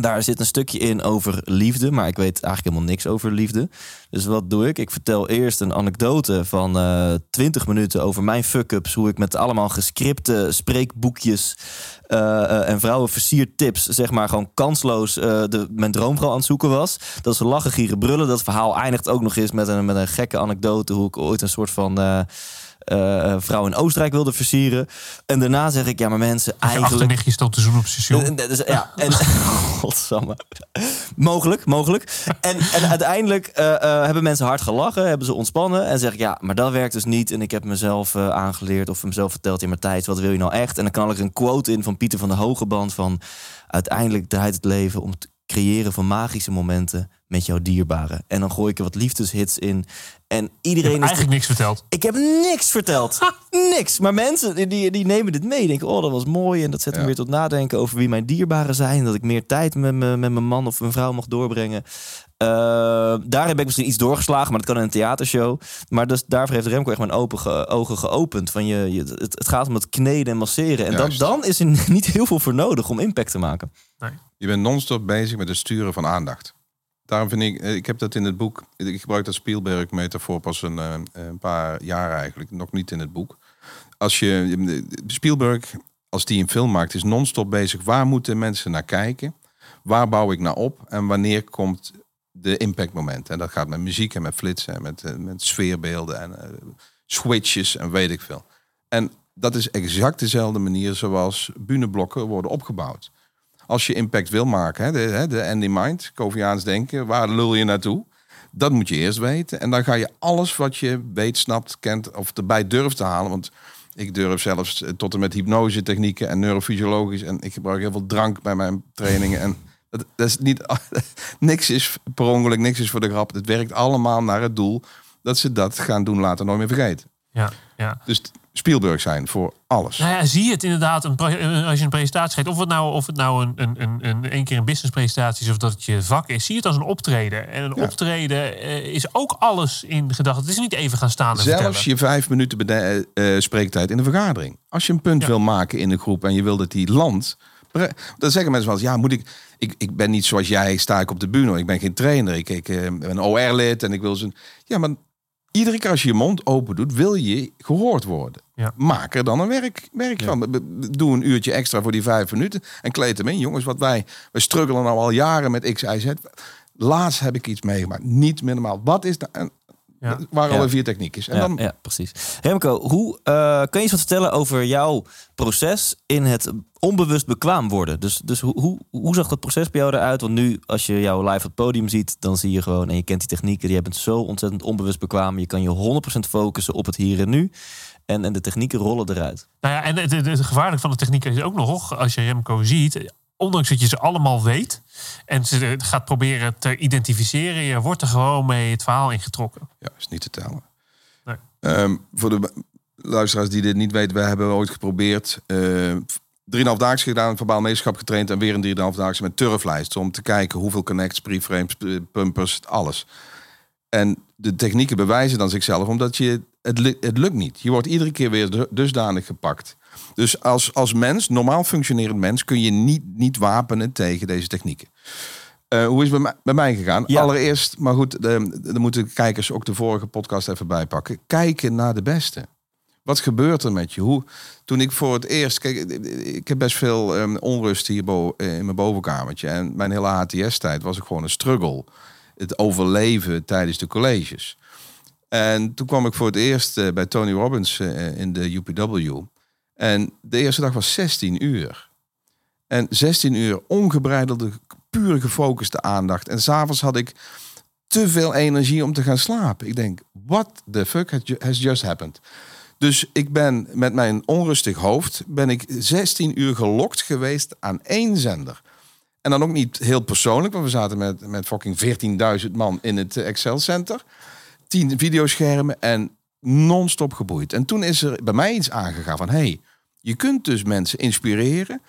Daar zit een stukje in over liefde, maar ik weet eigenlijk helemaal niks over liefde. Dus wat doe ik? Ik vertel eerst een anekdote van eh 20 minuten over mijn fuck-ups. Hoe ik met allemaal gescripte spreekboekjes eh, eh, en vrouwenversiertips, zeg maar, gewoon kansloos de, mijn droomvrouw aan het zoeken was. Dat ze lachen, gieren, brullen. Dat verhaal eindigt ook nog eens met een, met een gekke anekdote. Hoe ik ooit een soort van. Eh, eh, vrouw in Oostenrijk wilde versieren. En daarna zeg ik, ja, maar mensen, Je eigenlijk... achternichtje stond te zoenen op station. Dus, ja, en godsamme. Mogelijk, mogelijk. En, en uiteindelijk eh, eh, hebben mensen hard gelachen, hebben ze ontspannen en zeg ik ja, maar dat werkt dus niet. En ik heb mezelf eh, aangeleerd of mezelf verteld in Matthijs, wat wil je nou echt? En dan kan ik er een quote in van Pieter van der Hogeband van uiteindelijk draait het leven om het creëren van magische momenten met jouw dierbaren. En dan gooi ik er wat liefdeshits in. En iedereen is eigenlijk niks verteld. ik heb niks verteld. niks. Maar mensen die- die, nemen dit mee. Denken, oh, dat was mooi. En dat zet me Ja. weer tot nadenken over wie mijn dierbaren zijn. Dat ik meer tijd met, me, met mijn man of mijn vrouw mag doorbrengen. Eh, daar heb ik misschien iets doorgeslagen, maar dat kan in een theatershow. Maar dus daarvoor heeft Remco echt mijn open ge- ogen geopend. Van je, je, het, het gaat om het kneden en masseren. En dan, dan is er niet heel veel voor nodig om impact te maken. Je bent non-stop bezig met het sturen van aandacht. Daarom vind ik, eh, ik heb dat in het boek, ik gebruik dat Spielberg-metafoor pas een, eh, een paar jaar eigenlijk, nog niet in het boek. Als je, Spielberg, als die een film maakt, is non-stop bezig. Waar moeten mensen naar kijken? Waar bouw ik naar op? En wanneer komt de impactmoment? En dat gaat met muziek en met flitsen en met, eh, met sfeerbeelden en switches en weet ik veel. En dat is exact dezelfde manier zoals buneblokken worden opgebouwd als je impact wil maken, hè, de, hè, de end in mind, Koviaans denken, waar lul je naartoe? Dat moet je eerst weten. En dan ga je alles wat je weet, snapt, kent of erbij durft te halen. Want ik durf zelfs eh, tot en met hypnose technieken en neurofysiologisch. En ik gebruik heel veel drank bij mijn trainingen. En dat, dat is niet, niks is per ongeluk, niks is voor de grap. Het werkt allemaal naar het doel dat ze dat gaan doen later nooit meer vergeten. Ja, ja. Dus Spielberg zijn voor alles. Nou ja, zie je het inderdaad een, een- als je een presentatie geeft, of het nou, of het nou een, een, een, een, één keer een business presentatie is of dat het je vak is, zie je het als een optreden. En een Ja. optreden eh, is ook alles in gedachten. Het is niet even gaan staan en Zelfs vertellen. je vijf minuten bede- eh, spreektijd in een vergadering. Als je een punt Ja. wil maken in een groep en je wil dat die landt. Dan zeggen mensen wel eens, ja, moet ik, ik... Ik ben niet zoals jij, sta ik op de bühne. Ik ben geen trainer. Ik, ik eh, ben een OR-lid en ik wil zo'n... Ja, maar iedere keer als je je mond open doet, wil je gehoord worden. Ja. Maak er dan een werk, werk van. Doe een uurtje extra voor die vijf minuten en kleed hem in. Jongens, wat wij... We struggelen nou al jaren met X, Y, Z. Laatst heb ik iets meegemaakt. Niet meer normaal. Wat is dat? Ja. Waar Ja. alle vier techniek is. En ja, dan ja, precies. Remco, hoe, eh, kun je eens wat vertellen over jouw proces in het onbewust bekwaam worden? Dus, dus hoe, hoe, hoe zag dat proces bij jou eruit? Want nu, als je jou live op het podium ziet, dan zie je gewoon, en je kent die technieken, je bent zo ontzettend onbewust bekwaam. Je kan je 100% focussen op het hier en nu. En, en de technieken rollen eruit. Nou ja, en het, het, het gevaarlijke van de techniek is ook nog, als je Remco ziet, ondanks dat je ze allemaal weet en ze gaat proberen te identificeren, je wordt er gewoon mee het verhaal ingetrokken. Ja, is niet te tellen. Nee. Ehm, voor de luisteraars die dit niet weten, wij hebben ooit geprobeerd. eh drieënhalf dagen gedaan, verbaal meesterschap getraind en weer een drieënhalf dagen met turflijst. Om te kijken hoeveel connects, preframes, pumpers, alles. En de technieken bewijzen dan zichzelf, omdat je, het, het lukt niet. Je wordt iedere keer weer du- dusdanig gepakt. Dus als, als mens, normaal functionerend mens, kun je niet, niet wapenen tegen deze technieken. Eh, hoe is het bij mij, bij mij gegaan? Ja. Allereerst, maar goed, dan moeten kijkers ook de vorige podcast even bijpakken. Kijken naar de beste. Wat gebeurt er met je? Hoe, toen ik voor het eerst... Kijk, ik heb best veel ehm, onrust hier bo- eh, in mijn bovenkamertje. En mijn hele HTS-tijd was ook gewoon een struggle. Het overleven tijdens de colleges. En toen kwam ik voor het eerst eh, bij Tony Robbins eh, in de UPW. En de eerste dag was 16 uur. En 16 uur ongebreidelde, puur gefocuste aandacht. En s'avonds had ik te veel energie om te gaan slapen. Ik denk, what the fuck has ju- has just happened? Dus ik ben met mijn onrustig hoofd ben ik 16 uur gelokt geweest aan één zender. En dan ook niet heel persoonlijk, want we zaten met, met fucking 14.000 man in het eh, Excel Center. 10 videoschermen en non-stop geboeid. En toen is er bij mij iets aangegaan van... hey, je kunt dus mensen inspireren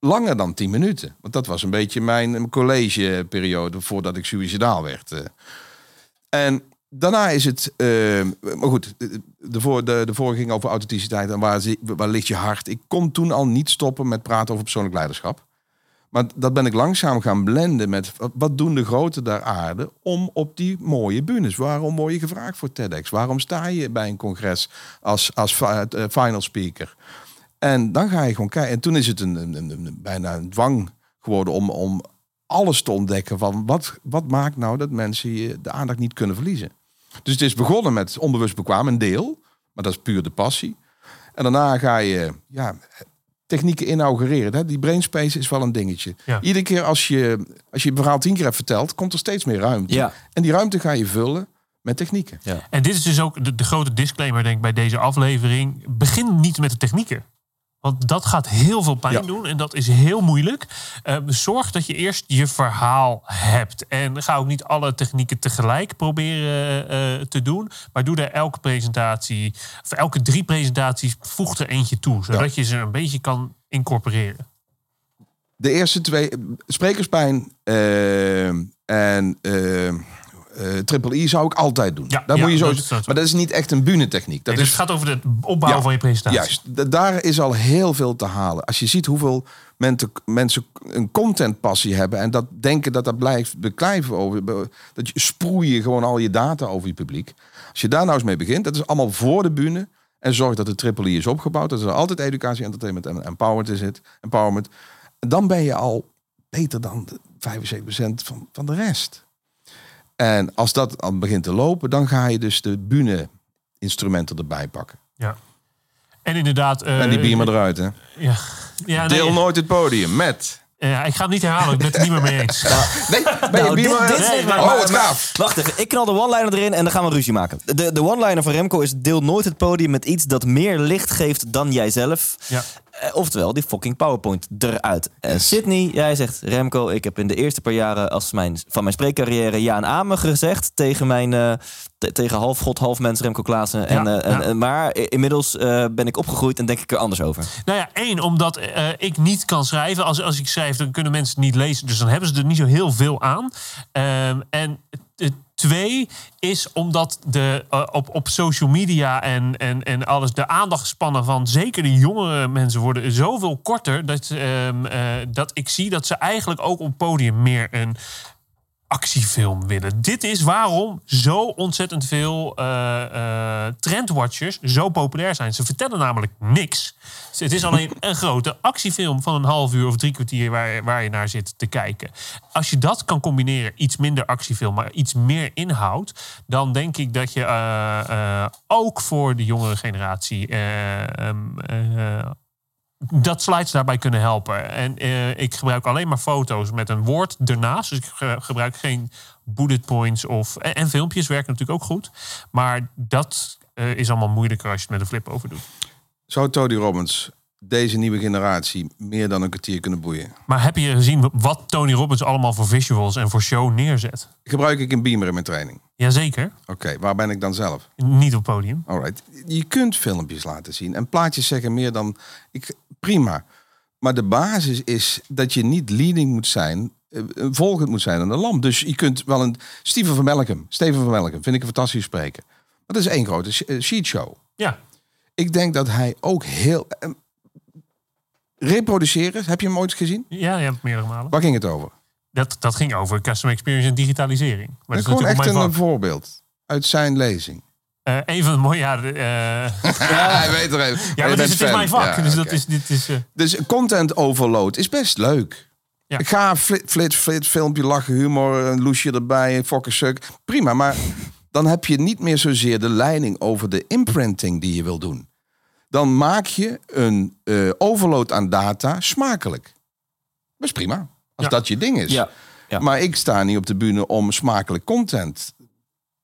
langer dan 10 minuten. Want dat was een beetje mijn collegeperiode voordat ik suicidaal werd. eh. En daarna is het... eh, maar goed, de, de, de, vorige ging over authenticiteit en waar, waar ligt je hart. Ik kon toen al niet stoppen met praten over persoonlijk leiderschap. Maar dat ben ik langzaam gaan blenden met wat- doen de groten daar aarde om op die mooie bühnes. Waarom word je gevraagd voor TEDx? Waarom sta je bij een congres als, als fi- eh, final speaker? En dan ga je gewoon kijken. En toen is het een, een, bijna een dwang geworden om, om alles te ontdekken van wat, wat maakt nou dat mensen de aandacht niet kunnen verliezen. Dus het is begonnen met onbewust bekwaam, een deel, maar dat is puur de passie. En daarna ga je ja, technieken inaugureren. Hè? Die brainspace is wel een dingetje. Ja. Iedere keer als je, als je het verhaal tien keer hebt verteld, komt er steeds meer ruimte. Ja. En die ruimte ga je vullen met technieken. En dit is dus ook de, de grote disclaimer denk ik bij deze aflevering. Begin niet met de technieken. Want dat gaat heel veel pijn Ja. doen en dat is heel moeilijk. Eh, zorg dat je eerst je verhaal hebt. En ga ook niet alle technieken tegelijk proberen eh, te doen. Maar doe er elke presentatie, of elke drie presentaties, voeg er eentje toe. Zodat je ze een beetje kan incorporeren. De eerste twee, sprekerspijn eh, en eh, triple I zou ik altijd doen. Ja, ja, moet je zo, dat dat maar dat is niet echt een bühnetechniek. Dat Nee, dus is het gaat over het opbouwen Ja, van je presentatie. Juist, Da- daar is al heel veel te halen. Als je ziet hoeveel mensen, mensen een contentpassie hebben en dat denken dat dat blijft beklijven over, dat je sproeien gewoon al je data over je publiek. Als je daar nou eens mee begint, dat is allemaal voor de bühne en zorg dat de triple I is opgebouwd, dat er altijd educatie, entertainment en empowerment in zit. Empowerment. En dan ben je al beter dan de 75% van, van de rest. En als dat al begint te lopen, dan ga je dus de bühne instrumenten erbij pakken. Ja. En inderdaad... eh, En die beamer eruit, hè? Ja, ja nee, Deel nooit het podium met. ja, ik ga het niet herhalen, ik ben het er niet meer mee eens. Nee, ben je Nou, dit, Nee, maar- oh, maar- maar- gaaf. Wacht even, ik knal de one-liner erin en dan gaan we ruzie maken. De, de one-liner van Remco is deel nooit het podium met iets dat meer licht geeft dan jijzelf. Ja. Eh, Oftewel, die fucking PowerPoint eruit. En Sydney, jij zegt, Remco, ik heb in de eerste paar jaren als mijn, van mijn spreekcarrière ja en amen gezegd tegen mijn eh, te- tegen half god, half mens Remco Klaassen. En, Ja, eh, en, ja. en- maar inmiddels ben ik opgegroeid en denk ik er anders over. Nou ja, één, omdat ik niet kan schrijven. Als, als ik schrijf, dan kunnen mensen het niet lezen. Dus dan hebben ze er niet zo heel veel aan. Ehm, en twee is omdat de, eh, op, op social media en, en, en alles de aandachtspannen van zeker de jongere mensen worden zoveel korter. Dat, ehm, eh, dat ik zie dat ze eigenlijk ook op podium meer een actiefilm willen. Dit is waarom zo ontzettend veel eh, eh, trendwatchers zo populair zijn. Ze vertellen namelijk niks. Het is alleen een grote actiefilm van een half uur of drie kwartier waar, waar je naar zit te kijken. Als je dat kan combineren, iets minder actiefilm, maar iets meer inhoud, dan denk ik dat je eh, ook voor de jongere generatie eh, ehm, eh, dat slides daarbij kunnen helpen. En eh, ik gebruik alleen maar foto's met een woord ernaast. Dus ik ge- gebruik geen bullet points of. En, en filmpjes werken natuurlijk ook goed. Maar dat eh, is allemaal moeilijker als je het met een flip over doet. Zou Tony Robbins deze nieuwe generatie meer dan een kwartier kunnen boeien? Maar heb je gezien wat Tony Robbins allemaal voor visuals en voor show neerzet? Gebruik ik een beamer in mijn training? Jazeker. Oké, waar ben ik dan zelf? Niet op podium. Alright. Je kunt filmpjes laten zien en plaatjes zeggen meer dan ik. Prima. Maar de basis is dat je niet leading moet zijn, eh, volgend moet zijn aan de lamp. Dus je kunt wel een Steven van Melkum, Steven van Melkum, vind ik een fantastisch spreker. Maar dat is één grote eh, sheetshow. Ja. Ik denk dat hij ook heel eh, reproduceren. Heb je hem ooit gezien? Ja, ja, meerdere malen. Waar ging het over? Dat, dat ging over customer experience en digitalisering. Maar dat is Gewoon echt een, vak. voorbeeld uit zijn lezing. Eh, een van de mooie... Eh, Ja, hij weet er even. ja maar dit is, is mijn vak. Ja, dus dat is, dit is... eh, Dus content overload is best leuk. Ja. Ik ga flit, flit, flit, filmpje, lachen, humor, een loesje erbij, fokkensuk. Prima, maar dan heb je niet meer zozeer de leiding over de imprinting die je wil doen. Dan maak je een eh, overload aan data smakelijk. Dat is prima, als Ja. dat je ding is. Ja. Ja. Maar ik sta niet op de bühne om smakelijk content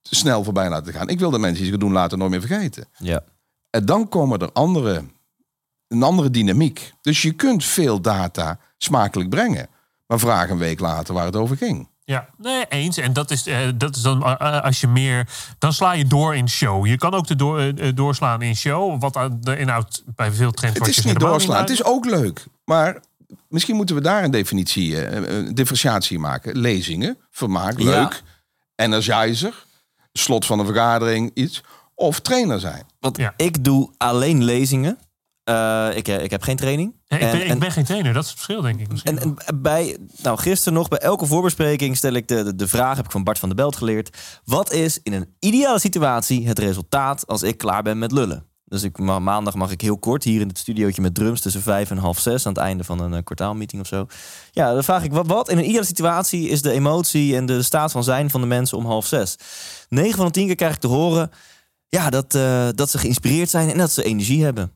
snel voorbij laten gaan. Ik wil de mensen die ze doen laten nooit meer vergeten. Ja. En dan komen er andere, een andere dynamiek. Dus je kunt veel data smakelijk brengen. Maar vraag een week later waar het over ging. Ja, nee, eens. En dat is, eh, dat is dan eh, als je meer. Dan sla je door in show. Je kan ook de door, eh, doorslaan in show. Wat aan de inhoud bij veel Het trendwatchers is niet doorslaan. Het is ook leuk. Maar misschien moeten we daar een definitie, eh, een differentiatie maken. Lezingen, vermaak, Ja. leuk. Energizer, slot van een vergadering, iets. Of trainer zijn. Want Ja. ik doe alleen lezingen. Eh, ik, ik heb geen training. Ja, ik, En- ben, ik en- ben geen trainer, dat is het verschil, denk ik. Misschien. En, en bij, nou, gisteren nog, bij elke voorbespreking stel ik de, de, de vraag, heb ik van Bart van der Belt geleerd. Wat is in een ideale situatie het resultaat als ik klaar ben met lullen? Dus ik, ma- maandag mag ik heel kort hier in het studiootje met drums tussen vijf en half zes aan het einde van een eh, kwartaalmeeting of zo. Ja, dan vraag ik wat, wat in een ideale situatie is de emotie en de staat van zijn van de mensen om half zes. 9 van de 10 keer krijg ik te horen ja, dat, eh, dat ze geïnspireerd zijn en dat ze energie hebben.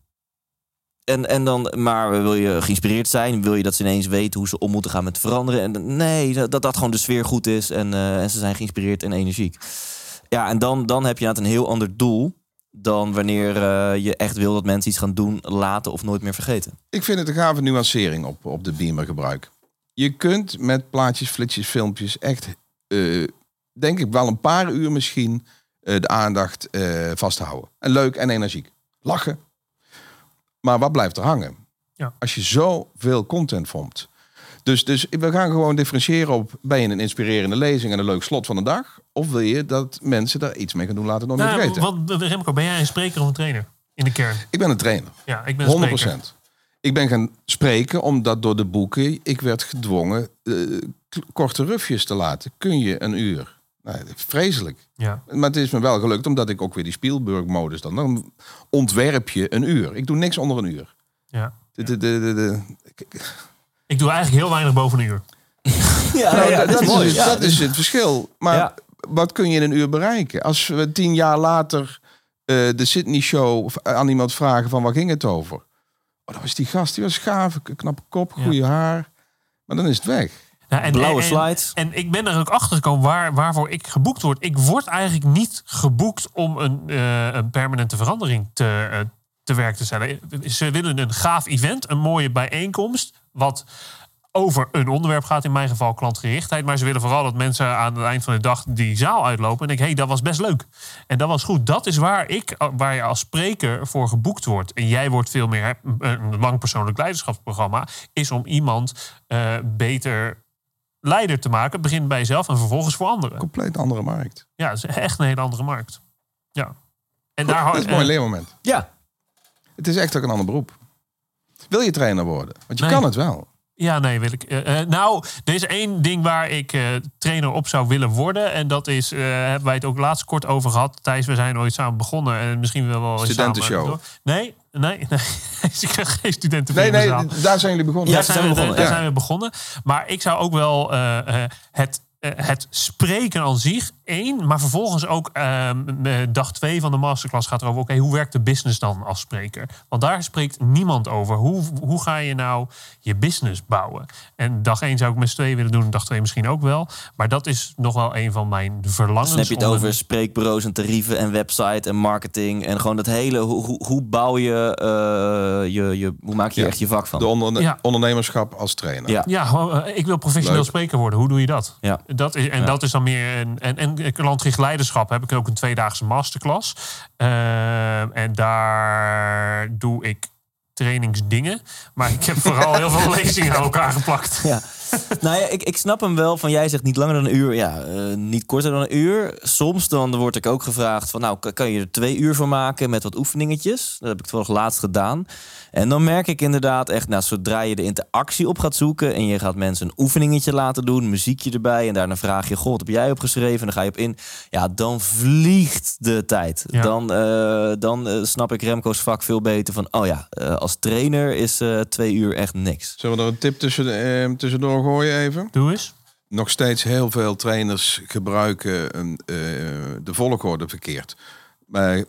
En, en dan, maar wil je geïnspireerd zijn? Wil je dat ze ineens weten hoe ze om moeten gaan met veranderen? En nee, dat dat, gewoon de sfeer goed is en, eh, en ze zijn geïnspireerd en energiek. Ja, en dan, dan heb je inderdaad een heel ander doel dan wanneer eh, je echt wil dat mensen iets gaan doen, laten of nooit meer vergeten. Ik vind het een gave nuancering op, op de beamer gebruik. Je kunt met plaatjes, flitsjes, filmpjes echt, eh, denk ik wel een paar uur misschien, de aandacht vasthouden. En leuk en energiek. Lachen. Maar wat blijft er hangen? Ja. Als je zoveel content vormt. Dus, dus we gaan gewoon differentiëren op, ben je een inspirerende lezing en een leuk slot van de dag? Of wil je dat mensen daar iets mee gaan doen, laten meer nou, vergeten? want, eh, Remco, ben jij een spreker of een trainer? In de kern. Ik ben een trainer. Ja, ik ben een 100 spreker. Ik ben gaan spreken omdat door de boeken ik werd gedwongen eh, korte rufjes te laten. Kun je een uur? Nou, vreselijk. Ja. Maar het is me wel gelukt omdat ik ook weer die Spielberg-modus dan. Dan ontwerp je een uur. Ik doe niks onder een uur. Ja. De, de, de, de, de- Ik doe eigenlijk heel weinig boven een uur. Ja, Nou, dat, dat is, mooi. het- Ja, dat is het verschil. Maar Ja. wat kun je in een uur bereiken? Als we tien jaar later eh, de Sydney Show aan iemand vragen van waar ging het over? Oh, dat was die gast, die was gaaf, een knappe kop, Ja. goede haar. Maar dan is het weg. Ja, en, Blauwe en- slides. En, ik ben er ook achter gekomen waar, waarvoor ik geboekt word. Ik word eigenlijk niet geboekt om een, eh, een permanente verandering te, eh, te werk te stellen. Ze willen een gaaf event, een mooie bijeenkomst, wat over een onderwerp gaat, in mijn geval klantgerichtheid. Maar ze willen vooral dat mensen aan het eind van de dag die zaal uitlopen en denken, hé, hey, dat was best leuk. En dat was goed. Dat is waar, ik, waar je als spreker voor geboekt wordt. En jij wordt veel meer, een lang persoonlijk leiderschapsprogramma, is om iemand uh, beter leider te maken. Het begint bij jezelf en vervolgens voor anderen. Compleet andere markt. Ja, het is echt een hele andere markt. Ja. En daar dat is een mooi leermoment. Ja. Het is echt ook een ander beroep. Wil je trainer worden? Want je kan het wel. Ja, nee, wil ik. Uh, nou, er is één ding waar ik uh, trainer op zou willen worden. En dat is, uh, hebben wij het ook laatst kort over gehad. Thijs, we zijn ooit samen begonnen. En misschien wel wel Studentenshow. Samen, nee, nee, nee. ik krijg geen studenten. Nee, nee, daar zijn jullie begonnen. Ja, daar zijn, we, begonnen, daar zijn we begonnen. Maar ik zou ook wel het eh, het spreken aan zich, één. Maar vervolgens ook uh, dag twee van de masterclass gaat erover... oké, hoe werkt de business dan als spreker? Want daar spreekt niemand over. Hoe, hoe ga je nou je business bouwen? En dag één zou ik met z'n twee willen doen. Dag twee misschien ook wel. Maar dat is nog wel een van mijn verlangens. Dan heb je het over spreekbureaus en tarieven en website en marketing. En gewoon dat hele... Hoe, hoe, hoe bouw je, uh, je, je... Hoe maak je echt je vak van? De onderne ondernemerschap als trainer. Ja, ja ik wil professioneel spreker worden. Hoe doe je dat? Ja. Dat is, en dat is dan meer een. En, en klantgericht leiderschap heb ik ook een tweedaagse masterclass. Uh, en daar doe ik trainingsdingen. Maar ik heb vooral heel veel lezingen aan elkaar geplakt. Ja. nou ja, ik, ik snap hem wel van jij zegt niet langer dan een uur. Ja, uh, niet korter dan een uur. Soms dan word ik ook gevraagd van nou, kan je er twee uur van maken met wat oefeningetjes? Dat heb ik toch laatst gedaan. En dan merk ik inderdaad echt, nou, zodra je de interactie op gaat zoeken en je gaat mensen een oefeningetje laten doen, muziekje erbij en daarna vraag je, god, heb jij opgeschreven? En dan ga je op in. Ja, dan vliegt de tijd. Ja. Dan, uh, dan uh, snap ik Remco's vak veel beter van, oh ja, uh, als trainer is twee uur echt niks. Zullen we er een tip tussen, tussendoor gooien even? Doe eens. Nog steeds heel veel trainers gebruiken een, de volgorde verkeerd. Maar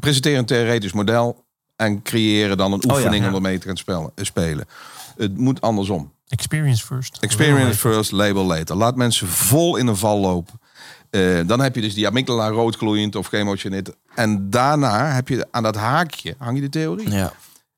presenteren een theoretisch model en creëren dan een oefening oh, ja, om ermee te gaan spelen, spelen. Het moet andersom. Experience first. Experience first, label later. Laat mensen vol in een val lopen. Uh, dan heb je dus die amygdala roodgloeiend of geëmotioneerd. En daarna heb je aan dat haakje, hang je de theorie. Ja.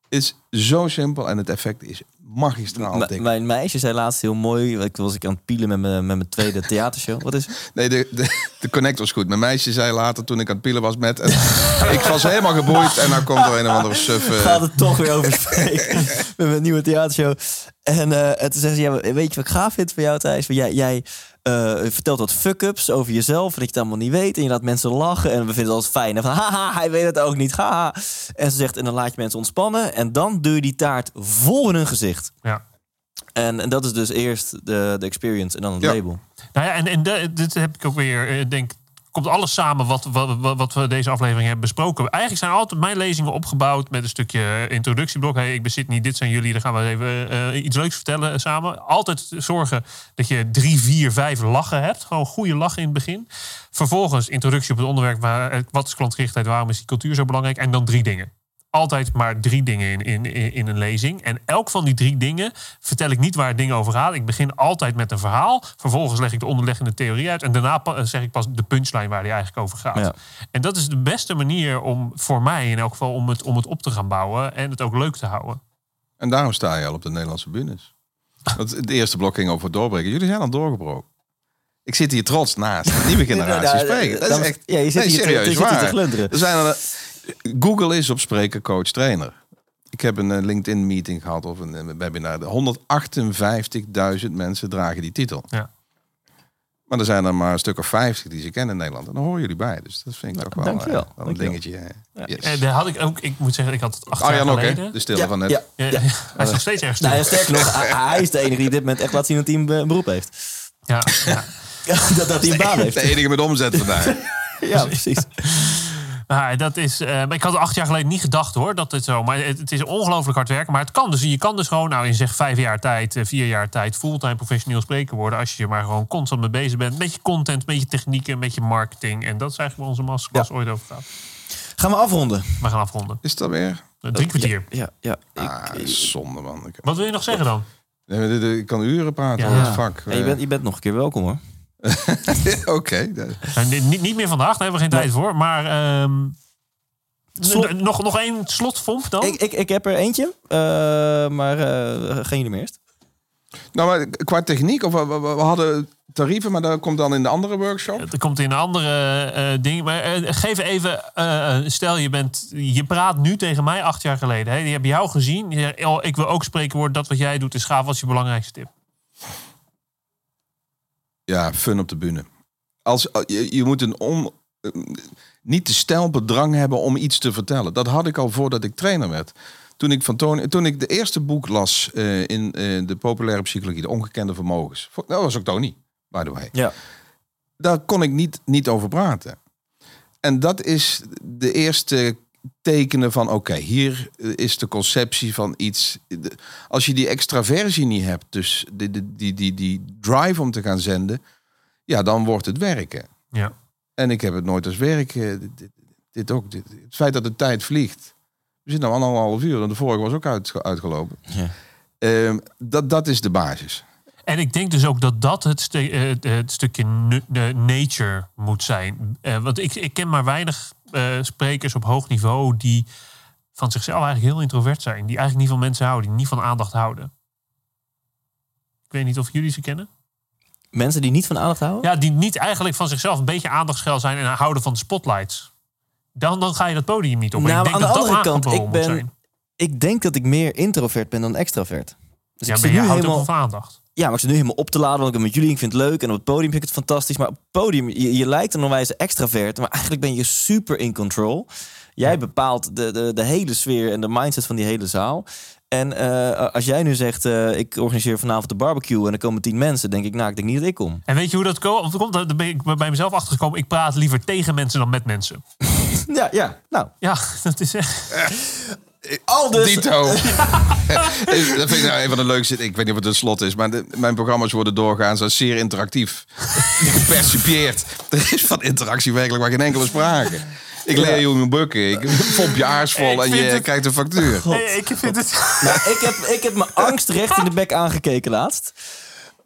Is zo simpel en het effect is magistraal. mijn meisje zei laatst heel mooi. Ik was ik aan het pielen met mijn, met mijn tweede theatershow. Wat is het? Nee, de, de, de connect was goed. Mijn meisje zei later toen ik aan het pielen was met. ik was helemaal geboeid en dan komt er een of andere suf. Uh... Gaat het toch weer over spreken met mijn nieuwe theatershow. En, uh, en toen zei ze: ja, Weet je wat ik gaaf vind van jou, Thijs? Jij, jij uh, vertelt wat fuck-ups over jezelf. Dat je het allemaal niet weet. En je laat mensen lachen. En we vinden het altijd fijn. En van haha, hij weet het ook niet. Haha. En ze zegt, en dan laat je mensen ontspannen. En dan doe je die taart vol in hun gezicht. Ja. En, en dat is dus eerst de, de experience en dan het label. Nou ja, en, en de, dit heb ik ook weer, eh, denk komt alles samen wat, wat, wat, we deze aflevering hebben besproken. Eigenlijk zijn altijd mijn lezingen opgebouwd met een stukje introductieblok. Hey, ik bezit niet, dit zijn jullie, dan gaan we even uh, iets leuks vertellen samen. Altijd zorgen dat je drie, vier, vijf lachen hebt. Gewoon goede lachen in het begin. Vervolgens introductie op het onderwerp. Eh, wat is klantgerichtheid? Waarom is die cultuur zo belangrijk? En dan drie dingen altijd maar drie dingen in, in, in een lezing. En elk van die drie dingen vertel ik niet waar het ding over gaat. Ik begin altijd met een verhaal. Vervolgens leg ik de onderliggende theorie uit. En daarna zeg ik pas de punchline waar die eigenlijk over gaat. Ja. En dat is de beste manier om voor mij in elk geval om het, om het op te gaan bouwen. En het ook leuk te houden. En daarom sta je al op de Nederlandse bühnes. Want het eerste blok ging over doorbreken. Jullie zijn al doorgebroken. Ik zit hier trots naast. Nieuwe generatie spreken. Dat is echt, ja, je zit hier serieus te, waar. Te glunderen. Er zijn er, Google is op spreken coach trainer. Ik heb een LinkedIn meeting gehad of een webinar. 158.000 mensen dragen die titel. Ja. Maar er zijn er maar een stuk of 50 die ze kennen in Nederland. En dan horen jullie bij. Dus dat vind ik toch wel, Dankjewel. Uh, wel een dingetje. Ja. Yes. En daar had ik ook, ik moet zeggen, ik had het acht jaar geleden. Ook, de stilte van net. Ja. Ja. Hij is nog steeds erg. Nou, sterker nog, hij is de enige die dit moment echt laat zien dat hij een beroep heeft. Ja, ja. dat, dat hij een baan heeft. De enige met omzet vandaag. ja, precies. Nou, dat is, uh, ik had acht jaar geleden niet gedacht hoor, dat het zo. Maar het, het is ongelooflijk hard werken. Maar het kan dus. Je kan dus gewoon, nou in zeg vijf jaar tijd, eh, vier jaar tijd, fulltime professioneel spreker worden. Als je er maar gewoon constant mee bezig bent. Met je content, met je technieken, met je marketing. En dat is eigenlijk waar onze masterclass ja. ooit over gaat. Gaan we afronden? We gaan afronden. Is dat weer? Drie kwartier. Ja, ja. Ah, zonde man. Wat wil je nog zeggen dan? Ik kan uren praten ja. over het vak. je, bent, je bent nog een keer welkom hoor. Oké. Okay. niet, niet meer vandaag, daar hebben we geen tijd voor. Maar um, Slot- N- Nog, nog één slotvomp dan? Ik, ik, ik heb er eentje, eh, maar eh gaan jullie eerst? Nou, maar qua techniek, of we, we- we hadden tarieven, maar dat komt dan in de andere workshop. Er komt in een andere eh ding. Maar eh, geef even, eh, stel je bent, je praat nu tegen mij acht jaar geleden. Hè? Die heb jou gezien. Je oh, ik wil ook spreken worden. Dat wat jij doet is gaaf. Wat is je belangrijkste tip? Ja, fun op de bühne. Als, eh, je, je moet een on, eh, niet te stijl bedrang hebben om iets te vertellen. Dat had ik al voordat ik trainer werd. Toen ik, van Tony, toen ik de eerste boek las eh, in de populaire psychologie, de ongekende vermogens. Dat was ook Tony, by the way. Ja. Daar kon ik niet, niet over praten. En dat is de eerste tekenen van, oké, hier is de conceptie van iets. Als je die extraversie niet hebt, dus die, die, die, die, die drive om te gaan zenden, ja, dan wordt het werken. Ja. En ik heb het nooit als werk. eh, Dit, dit, ook. Dit, het feit dat de tijd vliegt. We zitten nu anderhalf uur. En de vorige was ook uit, uitgelopen. Ja. Ehm, dat, dat is de basis. En ik denk dus ook dat dat het, eh, het- stukje de nature moet zijn. Eh, want ik, ik ken maar weinig eh, sprekers op hoog niveau die van zichzelf eigenlijk heel introvert zijn. Die eigenlijk niet van mensen houden, die niet van aandacht houden. Ik weet niet of jullie ze kennen. Mensen die niet van aandacht houden? Ja, die niet eigenlijk van zichzelf een beetje aandachtsgeil zijn en houden van de spotlights. Dan, dan ga je dat podium niet op. Nou, ik denk aan dat de dat andere kant, ik ben-. Ik denk dat ik meer introvert ben dan extravert. Dus Ja, ik zit je nu houdt helemaal... ook van aandacht. Ja, maar ik zit nu helemaal op te laden, want ik ben met jullie. Ik vind het leuk. En op het podium vind ik het fantastisch. Maar op het podium, je, je lijkt een onwijze extravert. Maar eigenlijk ben je super in control. Jij bepaalt de, de, de hele sfeer en de mindset van die hele zaal. En eh, als jij nu zegt, eh, ik organiseer vanavond de barbecue en er komen tien mensen, denk ik, nou, ik denk niet dat ik kom. En weet je hoe dat komt? Daar ben ik bij mezelf achtergekomen. Ik praat liever tegen mensen dan met mensen. Ja, ja. Nou, Ja, dat is echt. al dus. Dito. dat vind ik nou een van de leukste. Ik weet niet of het een slot is, maar de- mijn programma's worden doorgaans als zeer interactief. Gepercipieerd. Er is van interactie werkelijk maar geen enkele sprake. Ik leer je hoe je moet bukken. Ik pomp je aars vol en je het- krijgt een factuur. Hey, ik vind het. Nou, ik, heb, ik heb mijn angst recht in de bek aangekeken laatst.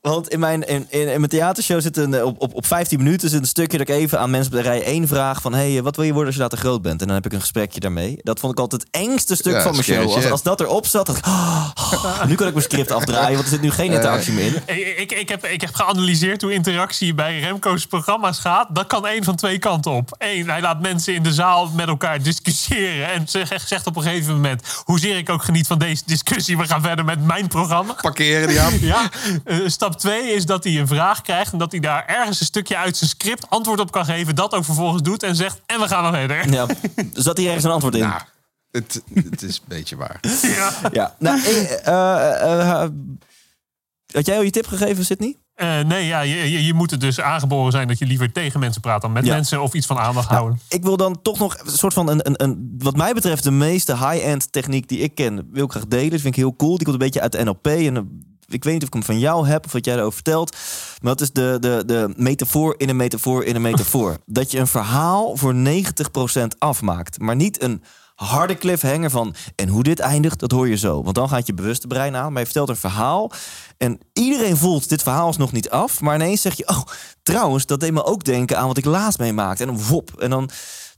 Want in mijn, in, in, in mijn theatershow zit een, eh, op, op, op 15 minuten zit een stukje dat ik even aan mensen op de rij één vraag van... hey, eh, wat wil je worden als je later groot bent? En dan heb ik een gesprekje daarmee. Dat vond ik altijd het engste stuk Ja, van mijn show. Als, als dat erop zat, dacht ik... "Ah, nu kan ik mijn script afdraaien, want er zit nu geen interactie meer in. Ik, ik, ik, heb, ik heb geanalyseerd hoe interactie bij Remco's programma's gaat. Dat kan één van twee kanten op. Eén, hij laat mensen in de zaal met elkaar discussiëren. En zegt, zegt op een gegeven moment: hoezeer ik ook geniet van deze discussie, we gaan verder met mijn programma. Parkeren die aan. Ja, eh, stap 2 is dat hij een vraag krijgt en dat hij daar ergens een stukje uit zijn script antwoord op kan geven. Dat ook vervolgens doet en zegt: en we gaan nog verder. Ja, zat hier ergens een antwoord in? Nou, het, het is een beetje waar. Ja. Ja. Nou, ik, eh, eh, eh, had jij al je tip gegeven, Sydney? Eh, nee, ja, je, je, je moet het dus aangeboren zijn dat je liever tegen mensen praat dan met Ja. mensen of iets van aandacht houden. Ik wil dan toch nog een soort van een, een, een wat mij betreft de meeste high-end techniek die ik ken, wil ik graag delen. Dat vind ik heel cool. Die komt een beetje uit de NLP en ik weet niet of ik hem van jou heb of wat jij erover vertelt. Maar dat is de, de, de metafoor in een metafoor in een metafoor. dat je een verhaal voor 90% afmaakt, maar niet een harde cliffhanger van en hoe dit eindigt, dat hoor je zo. Want dan gaat je bewuste brein aan, maar je vertelt een verhaal en iedereen voelt dit verhaal is nog niet af, maar ineens zeg je, oh, trouwens, dat deed me ook denken aan wat ik laatst meemaakte en dan wop en dan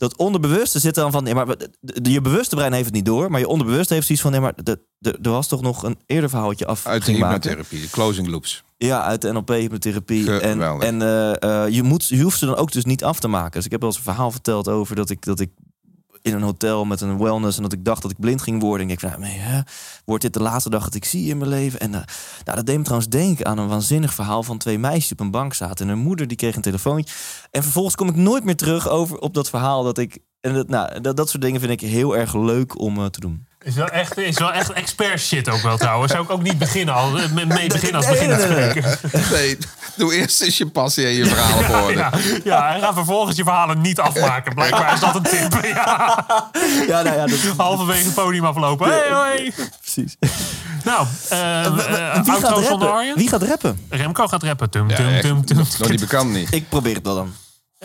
dat onderbewuste zit dan van, nee, maar je bewuste brein heeft het niet door, maar je onderbewuste heeft zoiets van, nee, maar de- de- er was toch nog een eerder verhaaltje af Uit de hypnotherapie, de closing loops. Ja, uit de NLP hypnotherapie. En, en eh, eh, je, moet, je hoeft ze dan ook dus niet af te maken. Dus ik heb wel eens een verhaal verteld over dat ik, dat ik in een hotel met een wellness en dat ik dacht dat ik blind ging worden. En ik dacht, wordt dit de laatste dag dat ik zie in mijn leven? En eh, nou, dat deed me trouwens denken aan een waanzinnig verhaal van twee meisjes die op een bank zaten. En hun moeder die kreeg een telefoontje. En vervolgens kom ik nooit meer terug over op dat verhaal dat ik. En dat, nou, dat, dat soort dingen vind ik heel erg leuk om eh, te doen. Is wel echt, is wel echt expert shit ook wel trouwens. Zou ik ook niet beginnen al, eh, mee beginnen als Nee, begin nee, nee, spreken. Nee, doe eerst eens je passie en je orde. Ja, ja, en ga vervolgens je verhalen niet afmaken. Blijkbaar is dat een tip. Ja. Ja, nou ja, dat Halverwege het podium aflopen. Hey, hoi. precies. Nou, eh eh, Wie gaat rappen? Arjen? Wie gaat rappen? Remco gaat rappen. Tum, Ja, tum, tum, tum. Nog niet bekend niet. Ik probeer het wel dan.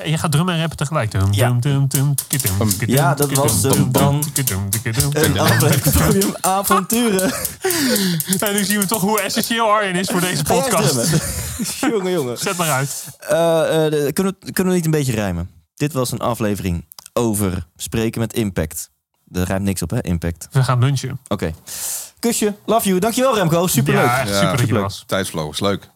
Je gaat drummen en rappen tegelijk. Ja. Ja, dat was hem tum, dan. Een aflevering avonturen. En nu zien we toch hoe essentieel Arjen is voor deze podcast. jongen, jongen. Zet maar uit. Eh, eh, de- kunnen, we, kunnen we niet een beetje rijmen? Dit was een aflevering over spreken met impact. Er rijmt niks op, hè? Impact. We gaan lunchen. Oké. Kusje, love you. Dankjewel Remco, superleuk. Ja, super dat je superleuk. was. Tijdsvloog, is leuk.